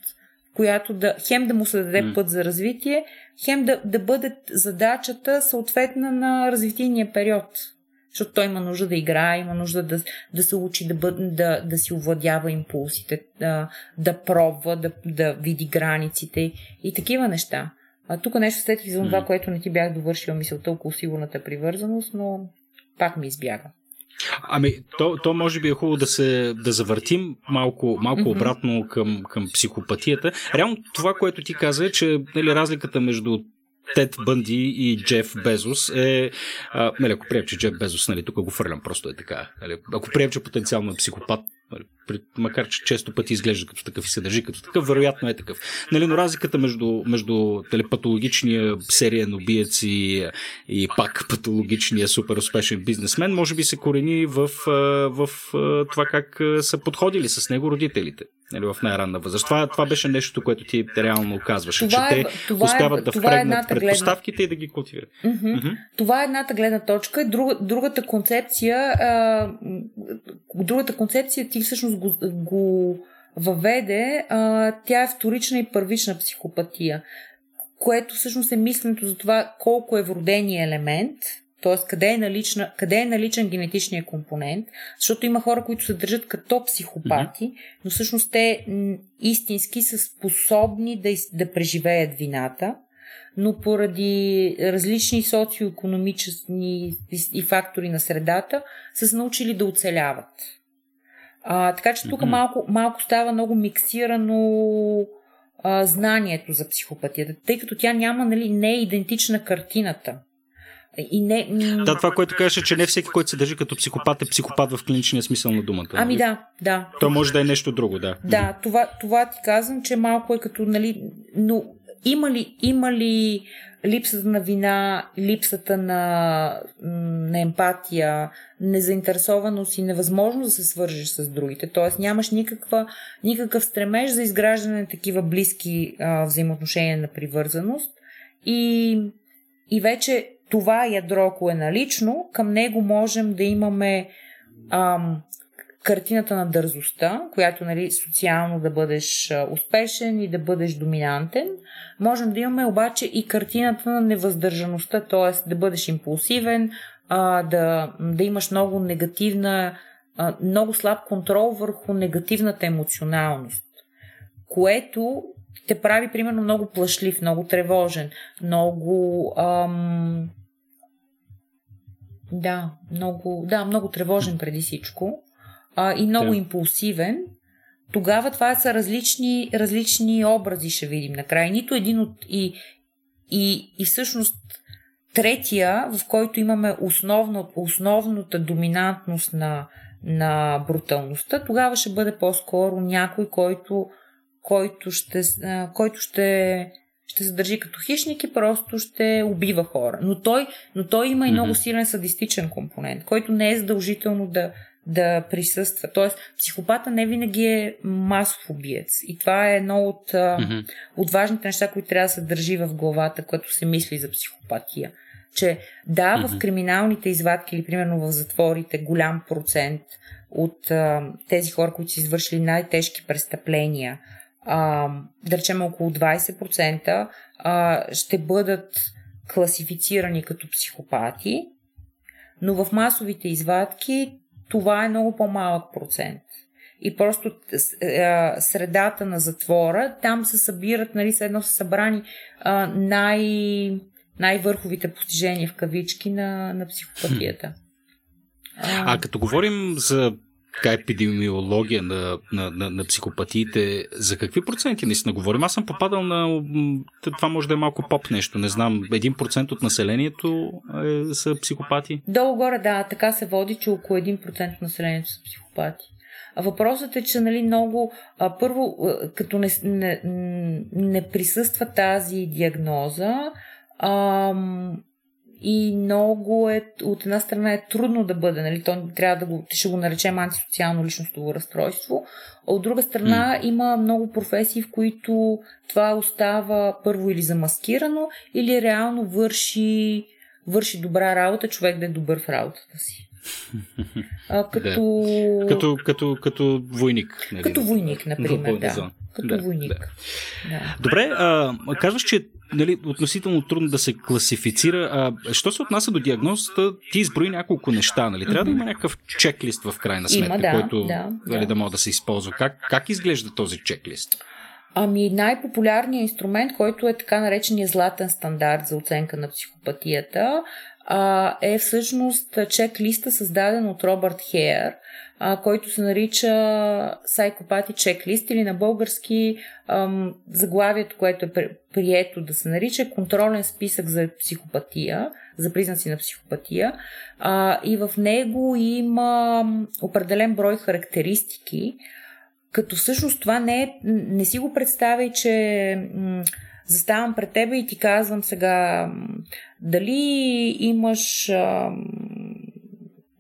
която да хем да му се даде mm. път за развитие, хем да, да бъде задачата съответна на развитийния период. Защото той има нужда да играе, има нужда да, да се учи да, бъд, да, да си овладява импулсите, да, да пробва, да, да види границите и такива неща. А тук нещо сетих за това, което не ти бях довършила мисълта около сигурната привързаност, но пак ми избяга. Ами, то, то може би е хубаво да се да завъртим малко, малко mm-hmm. обратно към, към психопатията. Реално това, което ти каза е, че нали, разликата между Тед Бънди и Джеф Безос е... А, нали, ако прием, че Джеф Безос, нали, тук го фърлям, просто е така. Нали, ако прием, че потенциално е психопат, макар че често пъти изглежда като такъв и се държи като такъв, вероятно е такъв. Нали, но разликата между, между телепатологичния сериен убиец и, и пак патологичния супер успешен бизнесмен, може би се корени в, в, в това как са подходили с него родителите нали, в най-ранна възраст. Това, това беше нещо, което ти реално казваше, това че е, те това успяват е, да впрегнат е предпоставките гледна... и да ги култивират. Mm-hmm. Mm-hmm. Това е едната гледна точка. Друг, другата концепция, а, другата концепция ти всъщност го, го въведе, а, тя е вторична и първична психопатия, което всъщност е мисленето за това колко е вродения елемент, т.е. къде е, налична, къде е наличен генетичния компонент, защото има хора, които се държат като психопати, mm-hmm. но всъщност те истински са способни да, да преживеят вината, но поради различни социо-економически и фактори на средата са се научили да оцеляват. А, така че тук mm-hmm. малко, малко става много миксирано а, знанието за психопатията, тъй като тя няма, нали, не е идентична картината. И не... Да, това, което кажеш, че не всеки, който се държи като психопат, е психопат в клиничния смисъл на думата. Ами да, да. То може да е нещо друго, да. Да, това, това ти казвам, че малко е като, нали, но има ли, има ли липсата на вина, липсата на, на емпатия, незаинтересованост и невъзможност да се свържеш с другите. Тоест нямаш никаква, никакъв стремеж за изграждане на такива близки а, взаимоотношения на привързаност. И, и вече това ядро, ако е налично, към него можем да имаме ам, картината на дързостта, която нали, социално да бъдеш успешен и да бъдеш доминантен. Можем да имаме обаче и картината на невъздържаността, т.е. да бъдеш импулсивен, да, да имаш много негативна, много слаб контрол върху негативната емоционалност, което те прави, примерно, много плашлив, много тревожен, много. Ам... Да, много, да, много тревожен преди всичко а, и много да. импулсивен, тогава това са различни, различни образи, ще видим накрая. Нито един от... И, и, и всъщност третия, в който имаме основно, основната доминантност на, на бруталността, тогава ще бъде по-скоро някой, който, който, ще, който ще, ще се държи като хищник и просто ще убива хора. Но той, но той има и много силен садистичен компонент, който не е задължително да, да присъства. Тоест, психопата не винаги е масов убиец. И това е едно от, mm-hmm. от важните неща, които трябва да се държи в главата, когато се мисли за психопатия. Че да, mm-hmm. в криминалните извадки или примерно в затворите голям процент от а, тези хора, които са извършили най-тежки престъпления, а, да речем около 20%, а, ще бъдат класифицирани като психопати, но в масовите извадки това е много по-малък процент. И просто е, средата на затвора, там се събират, нали, едно са събрани най- най-върховите постижения в кавички на, на психопатията. А, а като говорим за така епидемиология на, на, на, на психопатиите, за какви проценти наистина говорим? Аз съм попадал на... Това може да е малко поп нещо, не знам. Един процент от населението е, са психопати? Долу-горе, да. Така се води, че около 1% от населението са психопати. А въпросът е, че нали, много. А, първо, като не, не, не присъства тази диагноза, ам, и много е, от една страна е трудно да бъде, нали, то трябва да го, ще го наречем антисоциално личностово разстройство, а от друга страна mm. има много професии, в които това остава първо или замаскирано, или реално върши, върши добра работа, човек да е добър в работата си. А, като... Да. като... Като, като войник. Нали? Като войник, например, да. Като да, войник. Да. Да. Добре, а, казваш, че нали, относително трудно да се класифицира. А, що се отнася до диагнозата, ти изброи няколко неща. Нали? Трябва да има някакъв чеклист в крайна сметка, има, да, който да, нали, да. да може да се използва. Как, как изглежда този чеклист? Ами най-популярният инструмент, който е така наречения златен стандарт за оценка на психопатията, а, е всъщност чек-листа, създаден от Робърт Хейер, а, който се нарича Psychopathy Checklist или на български ам, заглавието, което е прието да се нарича контролен списък за психопатия, за признаци на психопатия. А, и в него има определен брой характеристики, като всъщност това не е, не си го представяй, че м- заставам пред тебе и ти казвам сега дали имаш а,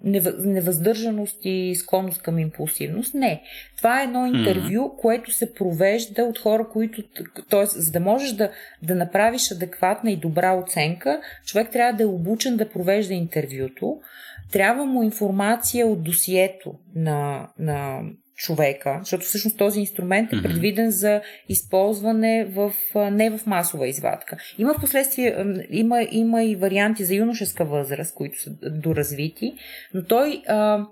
невъздържаност и склонност към импулсивност. Не. Това е едно интервю, mm-hmm. което се провежда от хора, които. т.е. за да можеш да, да направиш адекватна и добра оценка, човек трябва да е обучен да провежда интервюто. Трябва му информация от досието на, на човека, защото всъщност този инструмент е предвиден за използване в, не в масова извадка. Има в последствие, има, има и варианти за юношеска възраст, които са доразвити, но той а,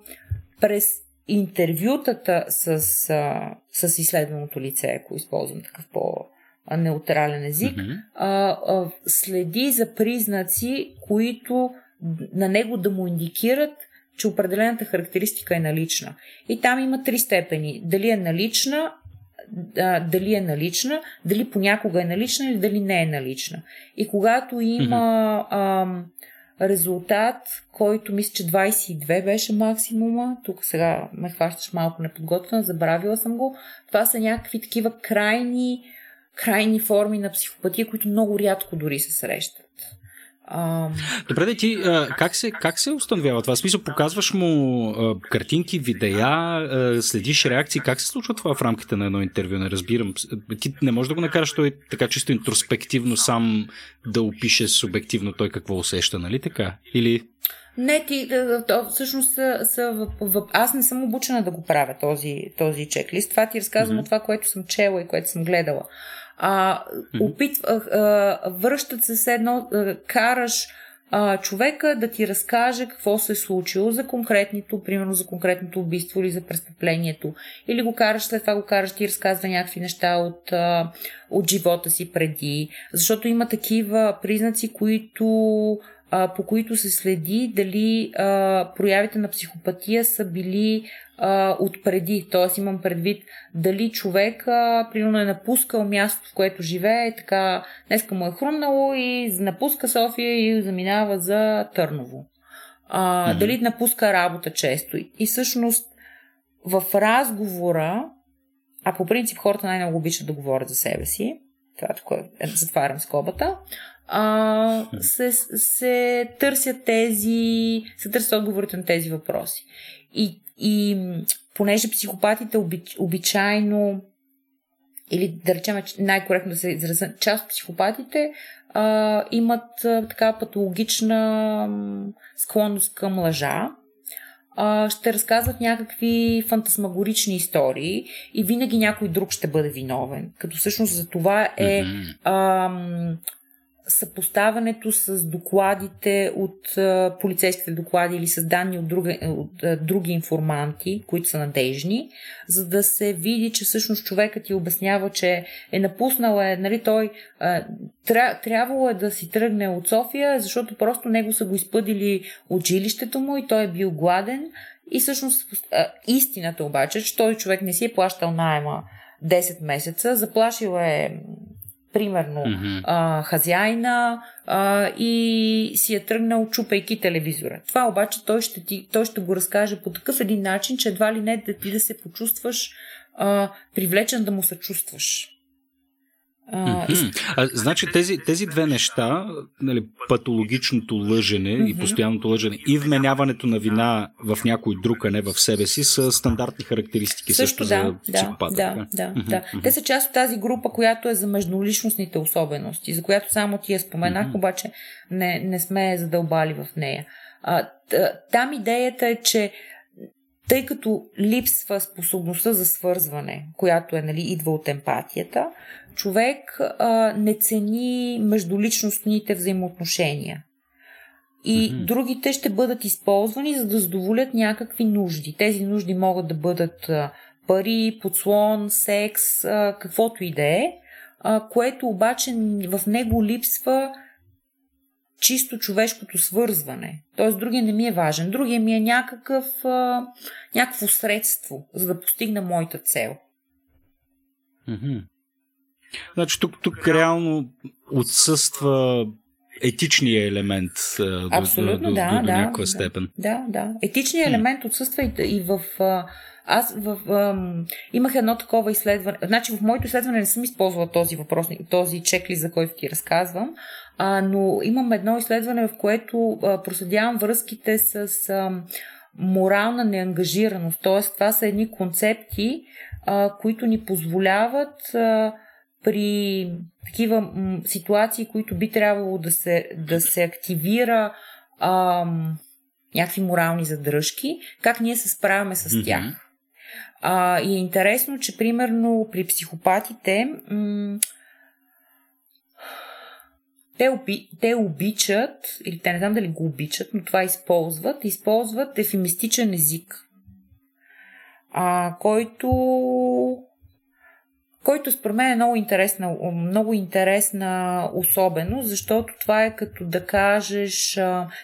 през интервютата с, а, с изследваното лице, ако използвам такъв по- неутрален език, mm-hmm. а, а, следи за признаци, които на него да му индикират, че определената характеристика е налична. И там има три степени. Дали е налична, дали е налична, дали понякога е налична или дали не е налична. И когато има ам, резултат, който мисля, че 22 беше максимума, тук сега ме хващаш малко неподготвена, забравила съм го, това са някакви такива крайни, крайни форми на психопатия, които много рядко дори се срещат. А... Добре, да ти, а, как, се, как се установява това? В смисъл, показваш му а, картинки, видеа, а, следиш реакции. Как се случва това в рамките на едно интервю? Не разбирам. Ти не можеш да го накараш той така чисто интроспективно сам да опише субективно той какво усеща, нали така? Или... Не, ти, то, всъщност са, са в, в, аз не съм обучена да го правя този, този чеклист. Това ти разказвам mm-hmm. от това, което съм чела и което съм гледала а, опитва, а, връщат се с едно, а, караш а, човека да ти разкаже какво се е случило за конкретното, примерно за конкретното убийство или за престъплението. Или го караш, след това го караш, ти разказва някакви неща от, а, от живота си преди. Защото има такива признаци, които а, по които се следи дали а, проявите на психопатия са били а, отпреди. Т.е. имам предвид дали човек, а, примерно, е напускал място, в което живее, така днеска му е хрумнало и напуска София и заминава за Търново. А, mm-hmm. Дали напуска работа често. И всъщност в разговора, а по принцип хората най-много обичат да говорят за себе си, това е, затварям скобата, а, се, се търсят тези, се търсят отговорите на тези въпроси. И, и понеже психопатите обич, обичайно или да речем най-коректно да се изразя, част от психопатите а, имат а, така патологична склонност към лъжа, а, ще разказват някакви фантасмагорични истории и винаги някой друг ще бъде виновен. Като всъщност за това е mm-hmm съпоставането с докладите от а, полицейските доклади или с данни от, друга, от а, други информанти, които са надежни, за да се види, че всъщност човекът ти обяснява, че е напуснал, е, нали, той а, тря, трябвало е да си тръгне от София, защото просто него са го изпъдили от жилището му и той е бил гладен. И всъщност а, истината обаче, че той човек не си е плащал найема 10 месеца, заплашил е примерно mm-hmm. а, хазяйна а, и си е тръгнал чупайки телевизора. Това обаче той ще, ти, той ще го разкаже по такъв един начин, че едва ли не да ти да се почувстваш а, привлечен да му съчувстваш. Mm-hmm. А, значи тези, тези две неща, нали, патологичното лъжене mm-hmm. и постоянното лъжене и вменяването на вина в някой друг, а не в себе си, са стандартни характеристики също, също да, за психопата. Да, да, да, mm-hmm. да. Те са част от тази група, която е за междуличностните особености, за която само ти я споменах, mm-hmm. обаче не, не сме задълбали в нея. А, там идеята е, че тъй като липсва способността за свързване, която е, нали, идва от емпатията, човек а, не цени междуличностните взаимоотношения. И mm-hmm. другите ще бъдат използвани, за да задоволят някакви нужди. Тези нужди могат да бъдат а, пари, подслон, секс, а, каквото и да е, което обаче в него липсва чисто човешкото свързване. Тоест, другия не ми е важен. Другия ми е някакъв, а, някакво средство, за да постигна моята цел. Mm-hmm. Значи тук, тук реално отсъства етичния елемент Абсолютно, до, да, до, до, да, някаква да, степен. Да, да. Етичният елемент отсъства и, и в. Аз в, ам, имах едно такова изследване. Значи в моето изследване не съм използвала този въпрос, този чеклист, за който ти разказвам, а, но имам едно изследване, в което а, проследявам връзките с а, морална неангажираност. Тоест, това са едни концепти, а, които ни позволяват а, при такива м, ситуации, които би трябвало да се, да се активира а, някакви морални задръжки, как ние се справяме с тях. Mm-hmm. А, и е интересно, че примерно при психопатите м- те, оби, те обичат, или те не знам дали го обичат, но това използват, използват ефемистичен език, а, който който според мен е много интересна, много интересна особеност, защото това е като да кажеш...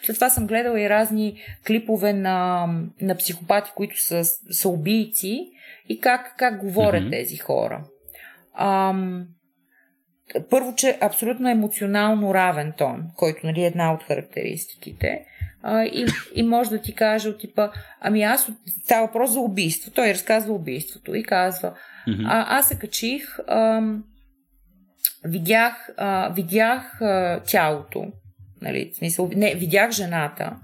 След това съм гледала и разни клипове на, на психопати, които са, са убийци и как, как говорят mm-hmm. тези хора. Ам, първо, че абсолютно емоционално равен тон, който нали, е една от характеристиките. А, и, и може да ти каже от типа, ами аз, става въпрос за убийство. Той разказва убийството и казва, а, аз се качих, ам, видях, а, видях а, тялото, нали, в смисъл, не, видях жената,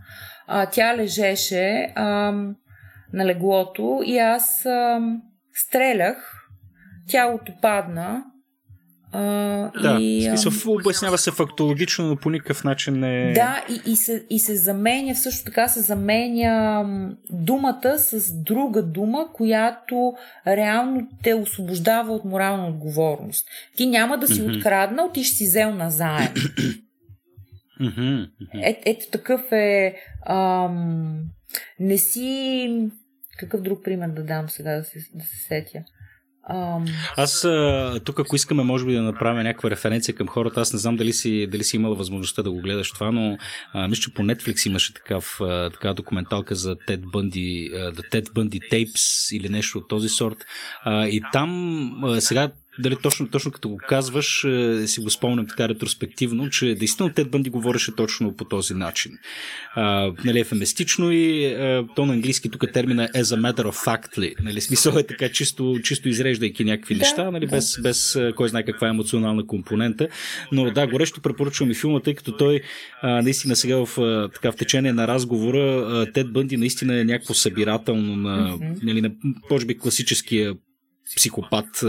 а, тя лежеше ам, на леглото и аз ам, стрелях, тялото падна, а, да, и, смисъл, обяснява се фактологично, но по никакъв начин не е... Да, и, и, се, и се заменя, също така се заменя думата с друга дума, която реално те освобождава от морална отговорност. Ти няма да си mm-hmm. откраднал, ти ще си взел назаем. Е, ето такъв е... Ам, не си... Какъв друг пример да дам сега да се, да се сетя? Аз тук, ако искаме, може би да направим някаква референция към хората, аз не знам дали си, дали си имала възможността да го гледаш това, но а, мисля, че по Netflix имаше такав, а, така документалка за Bundy, а, The Ted Bundy Tapes или нещо от този сорт. А, и там а, сега дали точно, точно като го казваш, е, си го спомням така ретроспективно, че действително Тед Бънди говореше точно по този начин. А, нали, ефеместично и а, то на английски тук термина е as a matter of fact ли. Нали, смисъл е така чисто, чисто изреждайки някакви да, неща, нали, да. без, без кой знае каква е емоционална компонента. Но да, горещо препоръчвам и филма, тъй като той а, наистина сега в, а, така, в течение на разговора а, Тед Бънди наистина е някакво събирателно на, mm-hmm. нали, на може би класическия психопат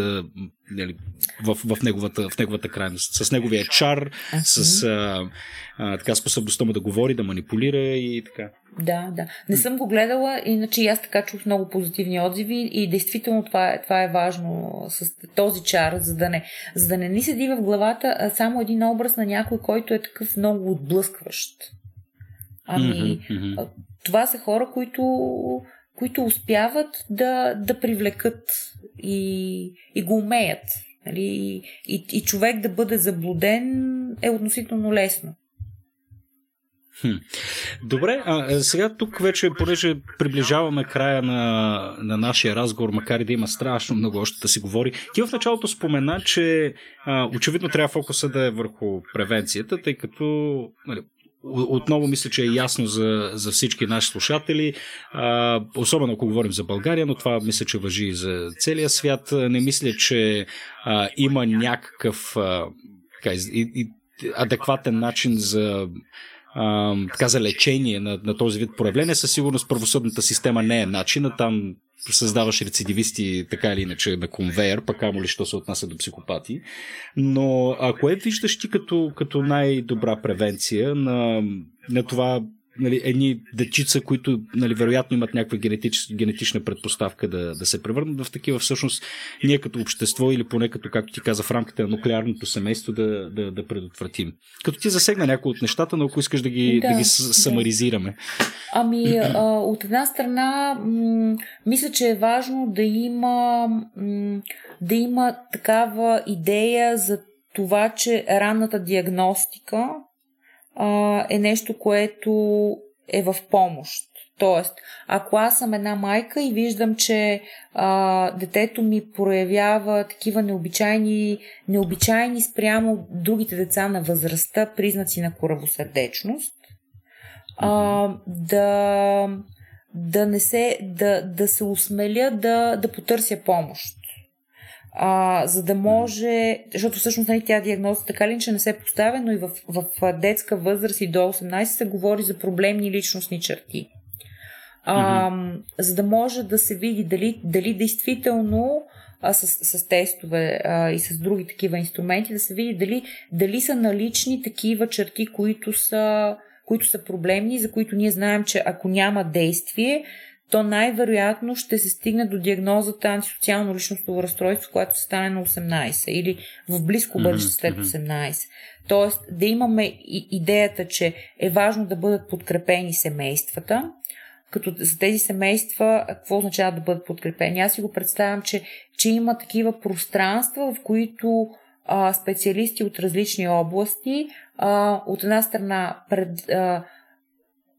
нали, в, в, неговата, в неговата крайност. С неговия чар, с а, а, така способността му да говори, да манипулира и така. Да, да. Не съм го гледала, иначе и аз така чух много позитивни отзиви и действително това е, това е важно с този чар, за да не, за да не ни седи в главата само един образ на някой, който е такъв много отблъскващ. Ами, mm-hmm. това са хора, които които успяват да, да привлекат и, и го умеят. Нали? И, и човек да бъде заблуден е относително лесно. Добре, а сега тук вече, понеже приближаваме края на, на нашия разговор, макар и да има страшно много още да си говори, ти в началото спомена, че а, очевидно трябва фокуса да е върху превенцията, тъй като нали, отново мисля, че е ясно за, за всички наши слушатели, а, особено ако говорим за България, но това мисля, че въжи и за целия свят. Не мисля, че а, има някакъв а, така, и, и, адекватен начин за така за лечение на, на този вид проявление. Със сигурност правосъдната система не е начина. Там създаваш рецидивисти така или иначе на конвейер, пък амо ли що се отнася до психопати. Но а кое виждаш ти като, като най-добра превенция на, на това нали, едни дечица, които нали, вероятно имат някаква генетич, генетична предпоставка да, да се превърнат в такива, всъщност ние като общество или поне като, както ти каза, в рамките на нуклеарното семейство да, да, да предотвратим. Като ти засегна някои от нещата, но ако искаш да ги, да, да ги самаризираме. Да. Ами, а, от една страна, м- мисля, че е важно да има, м- да има такава идея за това, че ранната диагностика а, е нещо, което е в помощ. Тоест, ако аз съм една майка и виждам, че а, детето ми проявява такива необичайни, необичайни спрямо другите деца на възрастта признаци на коравосърдечност, а, да, да не се, да, да се усмеля да, да потърся помощ а, за да може, защото всъщност нали, тя диагноза така ли, че не се поставя, но и в, в детска възраст и до 18 се говори за проблемни личностни черти. А, mm-hmm. За да може да се види дали, дали действително а, с, с тестове а, и с други такива инструменти, да се види дали, дали са налични такива черти, които са, които са проблемни, за които ние знаем, че ако няма действие, то най-вероятно ще се стигне до диагнозата антисоциално личностово разстройство, което се стане на 18 или в близко бъдеще след 18. Тоест да имаме идеята, че е важно да бъдат подкрепени семействата, като за тези семейства, какво означава да бъдат подкрепени. Аз си го представям, че, че има такива пространства, в които а, специалисти от различни области а, от една страна пред, а,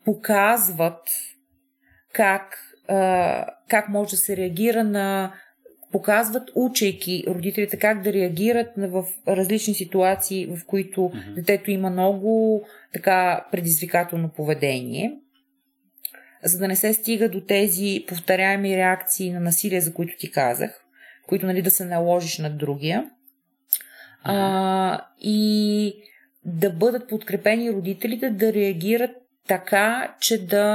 показват как, а, как може да се реагира на показват, учейки родителите как да реагират в различни ситуации, в които mm-hmm. детето има много така предизвикателно поведение, за да не се стига до тези повторяеми реакции на насилие, за които ти казах, които нали, да се наложиш над другия. Mm-hmm. А, и да бъдат подкрепени родителите да реагират така, че да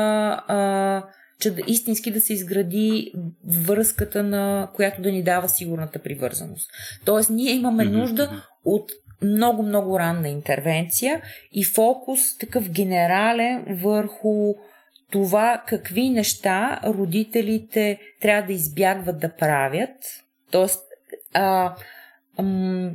а, че да, истински да се изгради връзката, на която да ни дава сигурната привързаност. Тоест, ние имаме нужда от много-много ранна интервенция и фокус такъв генерален върху това какви неща родителите трябва да избягват да правят. Тоест, а, ам,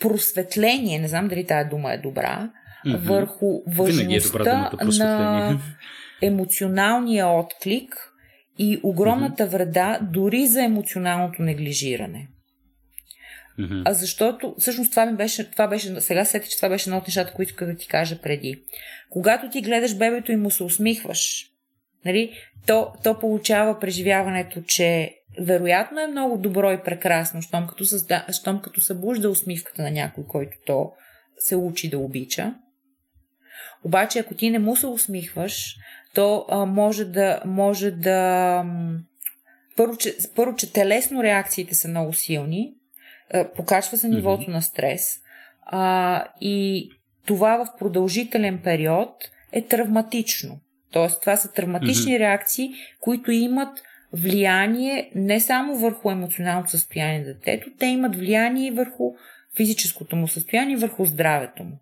просветление, не знам дали тази дума е добра, mm-hmm. върху е важността е на емоционалния отклик и огромната вреда дори за емоционалното неглижиране. Mm-hmm. А защото, всъщност това ми беше, това беше, сега сети, че това беше едно от нещата, които исках да ти кажа преди. Когато ти гледаш бебето и му се усмихваш, нали, то, то получава преживяването, че вероятно е много добро и прекрасно, щом като, създа, щом като събужда усмивката на някой, който то се учи да обича. Обаче, ако ти не му се усмихваш, то а, може да. Може да първо, че, първо, че телесно реакциите са много силни, а, покачва се нивото mm-hmm. на стрес а, и това в продължителен период е травматично. Тоест, това са травматични mm-hmm. реакции, които имат влияние не само върху емоционалното състояние на детето, те имат влияние върху физическото му състояние, върху здравето му.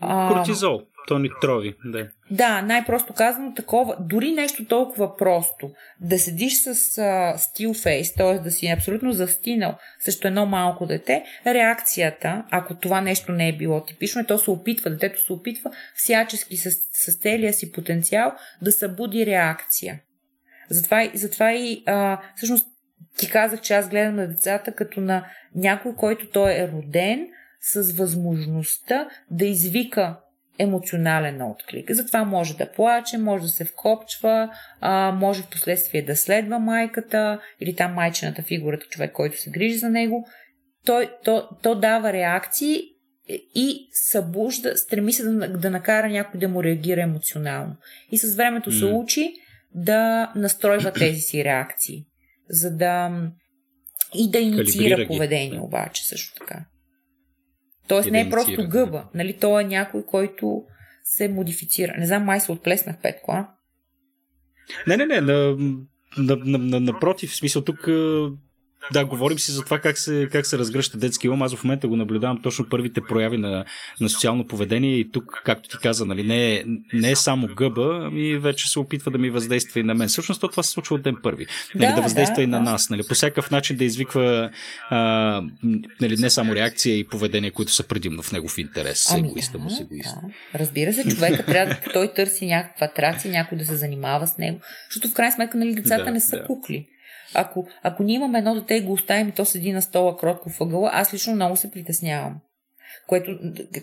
Кортизол то ни трови, да. Да, най-просто казано такова, дори нещо толкова просто, да седиш с стил фейс, т.е. да си абсолютно застинал срещу едно малко дете, реакцията, ако това нещо не е било типично, то се опитва, детето се опитва всячески с, с целия си потенциал да събуди реакция. Затова, затова и а, всъщност ти казах, че аз гледам на децата като на някой, който той е роден с възможността да извика емоционален отклик. Затова може да плаче, може да се вкопчва, а, може в последствие да следва майката или там майчената фигурата, човек, който се грижи за него. Той, то, то дава реакции и събужда, стреми се да, да накара някой да му реагира емоционално. И с времето се учи да настройва тези си реакции, за да и да инициира поведение обаче също така. Тоест не е просто гъба, нали? То е някой, който се модифицира. Не знам, май се отплеснах петко, а? Не, не, не. На, на, на, на, напротив, в смисъл тук да, говорим си за това как се, как се разгръща детски ум. Аз в момента го наблюдавам точно първите прояви на, на социално поведение и тук, както ти каза, нали, не, е, не е само гъба, ами вече се опитва да ми въздейства и на мен. Всъщност това се случва от ден първи. Нали, да, да въздейства да, и на да. нас. Нали, по всякакъв начин да извиква а, нали, не само реакция и поведение, които са предимно в негов интерес. Ами, егоиста му с егоист. Да. Разбира се, човека трябва да той търси някаква атракция, някой да се занимава с него. Защото в крайна сметка нали, децата да, не са да. кукли. Ако, ако ние имаме едно дете и го оставим и то седи на стола кротко въгъла, аз лично много се притеснявам. Което,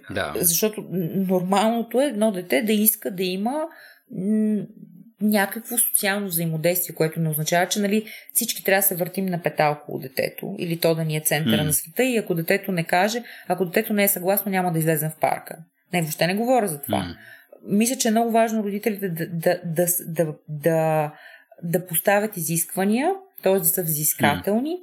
да. Защото нормалното е едно дете да иска да има някакво социално взаимодействие, което не означава, че нали, всички трябва да се въртим на петал около детето или то да ни е центъра mm. на света и ако детето не каже, ако детето не е съгласно, няма да излезем в парка. Не, въобще не говоря за това. Mm. Мисля, че е много важно родителите да, да, да, да, да, да поставят изисквания, т.е. да са взискателни,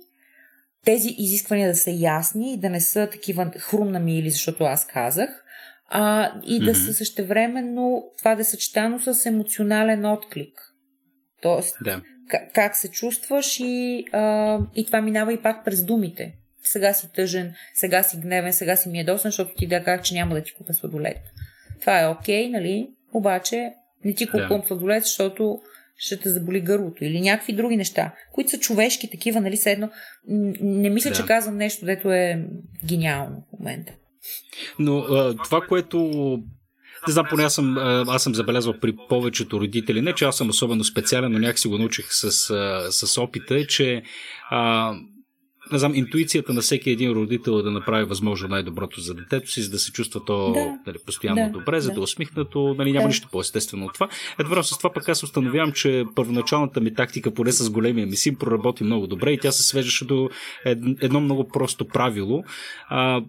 тези изисквания да са ясни и да не са такива хрумна ми или защото аз казах, а, и да са същевременно това да е съчетано с емоционален отклик. Тоест, да. как, как се чувстваш и, а, и това минава и пак през думите. Сега си тъжен, сега си гневен, сега си ми е досен, защото ти да как, че няма да ти купя сладолет. Това е окей, okay, нали? Обаче не ти купувам да. сладолет, защото ще те заболи гърлото или някакви други неща, които са човешки такива, нали, седно. Не мисля, да. че казвам нещо, дето е гениално в момента. Но а, това, което не знам, поне аз съм, аз съм забелязал при повечето родители, не че аз съм особено специален, но някак си го научих с, с опита, е, че а, не знам, интуицията на всеки един родител е да направи възможно най-доброто за детето си, за да се чувства то да. нали, постоянно да. добре, за да, да е усмихнато, нали, няма да. нищо по-естествено от това. Едва с това пък аз установявам, че първоначалната ми тактика, поне с големия ми син, проработи много добре и тя се свеждаше до едно много просто правило. А,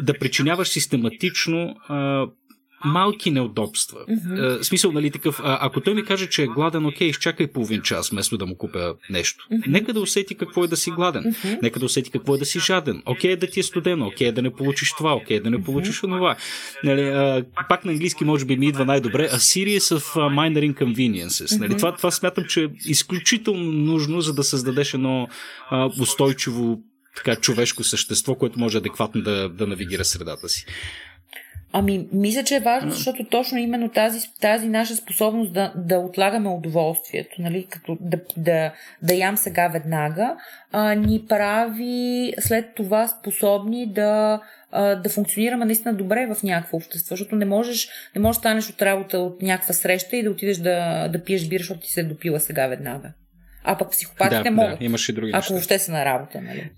да причиняваш систематично а, малки неудобства. Mm-hmm. смисъл, нали, такъв, а, ако той ми каже, че е гладен, окей, изчакай половин час, вместо да му купя нещо. Mm-hmm. Нека да усети какво е да си гладен. Mm-hmm. Нека да усети какво е да си жаден. Окей, да ти е студено, окей, да не получиш това, окей, да не получиш това. Нали, а, пак на английски може би ми идва най-добре. A series of minor inconveniences. Нали, това, това смятам, че е изключително нужно, за да създадеш едно а, устойчиво така човешко същество, което може адекватно да, да навигира средата си. Ами, мисля, че е важно, защото точно именно тази, тази наша способност да, да отлагаме удоволствието, нали, като да, да, да ям сега веднага, а, ни прави след това способни да, а, да функционираме наистина добре в някакво общество, защото не можеш, не можеш да станеш от работа от някаква среща и да отидеш да, да пиеш бира, защото ти се е допила сега веднага. А пък психопатите да, могат. Да, имаш и други ако неща. въобще са на работа, нали?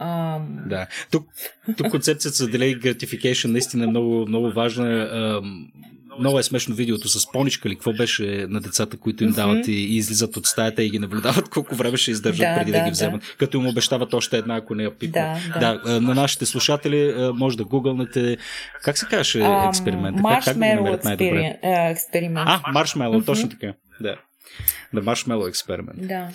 Ам... Да. Тук, тук концепцията за delay gratification наистина е много, много важна. Ам, много е смешно видеото с поничка ли, какво беше на децата, които им дават mm-hmm. и, и излизат от стаята и ги наблюдават колко време ще издържат да, преди да, да ги вземат, да. като им обещават още една, ако не я пипа. Да, да. да, на нашите слушатели може да гугълнете, как се казваше um, експеримент? Как, как намерят най-добре? Експеримент. А, маршмело, mm-hmm. точно така. Да. Да, маршмело експеримент. Да.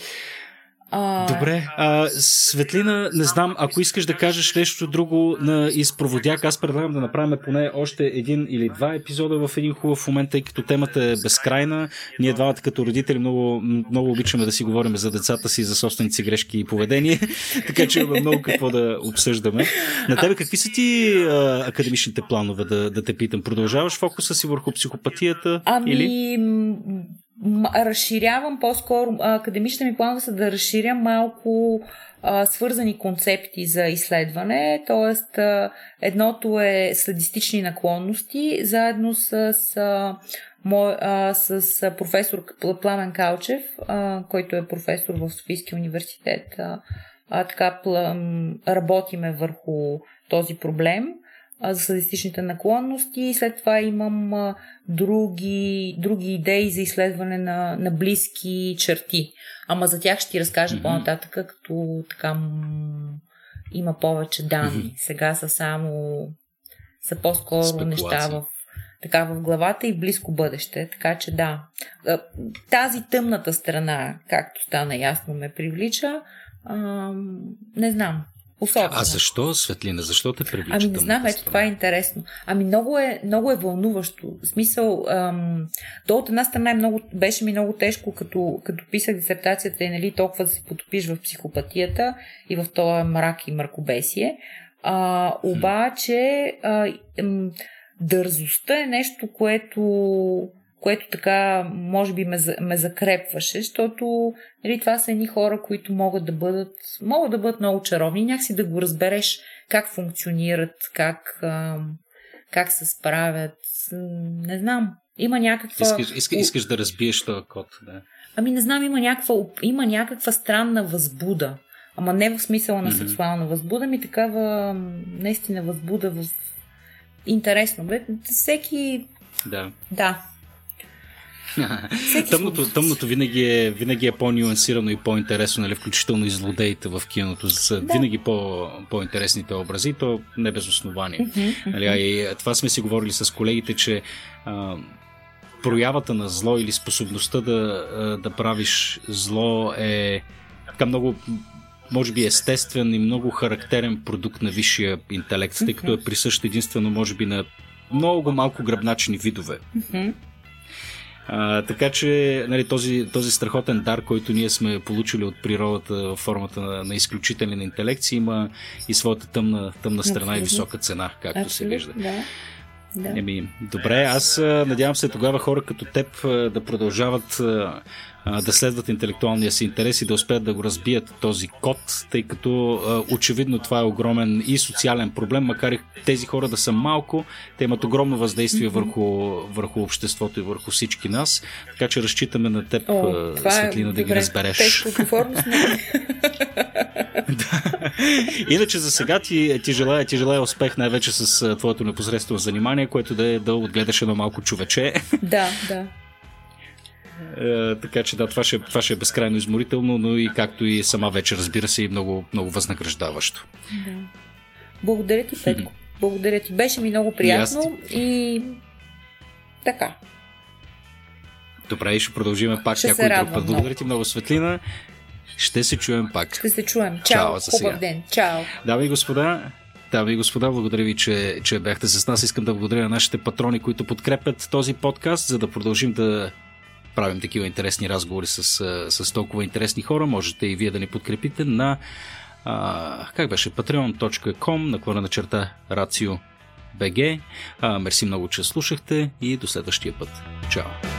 А... Добре. А, Светлина, не знам, ако искаш да кажеш нещо друго на изпроводяк, аз предлагам да направим поне още един или два епизода в един хубав момент, тъй като темата е безкрайна. Ние двамата като родители много, много обичаме да си говорим за децата си, за собствените си грешки и поведение, така че има много какво да обсъждаме. На тебе какви са ти а, академичните планове, да, да те питам? Продължаваш фокуса си върху психопатията? Ами, или? Разширявам по-скоро, академичните ми планове са да разширя малко а, свързани концепти за изследване, т.е. едното е садистични наклонности, заедно с, а, мой, а, с професор Пламен Калчев, а, който е професор в Софийския университет. А, а, така работиме върху този проблем за садистичните наклонности. След това имам а, други, други идеи за изследване на, на близки черти. Ама за тях ще ти разкажа mm-hmm. по-нататък, като така м- има повече данни. Mm-hmm. Сега са само са по-скоро Спекулация. неща в така в главата и близко бъдеще. Така че да. Тази тъмната страна, както стана ясно, ме привлича. А, не знам. Особено. А защо светлина? Защо те привлича? Ами не знам, ето това е интересно. Ами много е, много е вълнуващо. В смисъл, ам, то от една страна е много, беше ми много тежко, като, като писах дисертацията и нали, толкова да се потопиш в психопатията и в този мрак и мракобесие. А, обаче а, ам, дързостта е нещо, което което така, може би, ме, ме закрепваше, защото нали, това са едни хора, които могат да бъдат, могат да бъдат много чаровни, някакси да го разбереш как функционират, как, как се справят. Не знам. Има някаква. Искаш, искаш, искаш да разбиеш този код, да. Ами не знам, има някаква, има някаква странна възбуда. Ама не в смисъла на mm-hmm. сексуална възбуда, ми такава наистина възбуда в интересно. Бе, всеки. Да. Да. Тъмното, тъмното винаги е, винаги е по-нюансирано и по-интересно, нали, включително и злодеите в киното са да. винаги по, по-интересните образи, то не без основание. нали, а и това сме си говорили с колегите, че а, проявата на зло или способността да, да правиш зло е така много може би естествен и много характерен продукт на висшия интелект, тъй като е присъщ единствено, може би, на много малко гръбначни видове. А, така че нали, този, този страхотен дар, който ние сме получили от природата в формата на, на изключителен интелект, има и своята тъмна, тъмна страна и висока цена, както Абсолютно, се вижда. Да. Да. Еми, добре, аз надявам се тогава хора като теб да продължават да следват интелектуалния си интерес и да успеят да го разбият този код, тъй като очевидно това е огромен и социален проблем, макар и тези хора да са малко, те имат огромно въздействие върху, върху обществото и върху всички нас, така че разчитаме на теб, О, е Светлина, е, да ги разбереш. да. Иначе за сега ти, ти, желая, ти желая успех най-вече с твоето непосредствено занимание, което да е да отгледаш едно малко човече. Да, да. Е, така че да, това ще, това ще е безкрайно изморително, но и както и сама вече, разбира се, и много, много възнаграждаващо. Да. Благодаря ти, Петко. Благодаря ти. Беше ми много приятно и, и... така. Добре, и ще продължим пак ще някой друг път. Благодаря ти много, Светлина. Ще се чуем пак. Ще се чуем. Чао. Чао сега. ден. Чао. Дами и господа, Дами и господа, благодаря ви, че, че бяхте с нас. Искам да благодаря на нашите патрони, които подкрепят този подкаст, за да продължим да правим такива интересни разговори с, с толкова интересни хора. Можете и вие да ни подкрепите на а, как беше patreon.com наклона на черта Рацио БГ. Мерси много, че слушахте и до следващия път. Чао!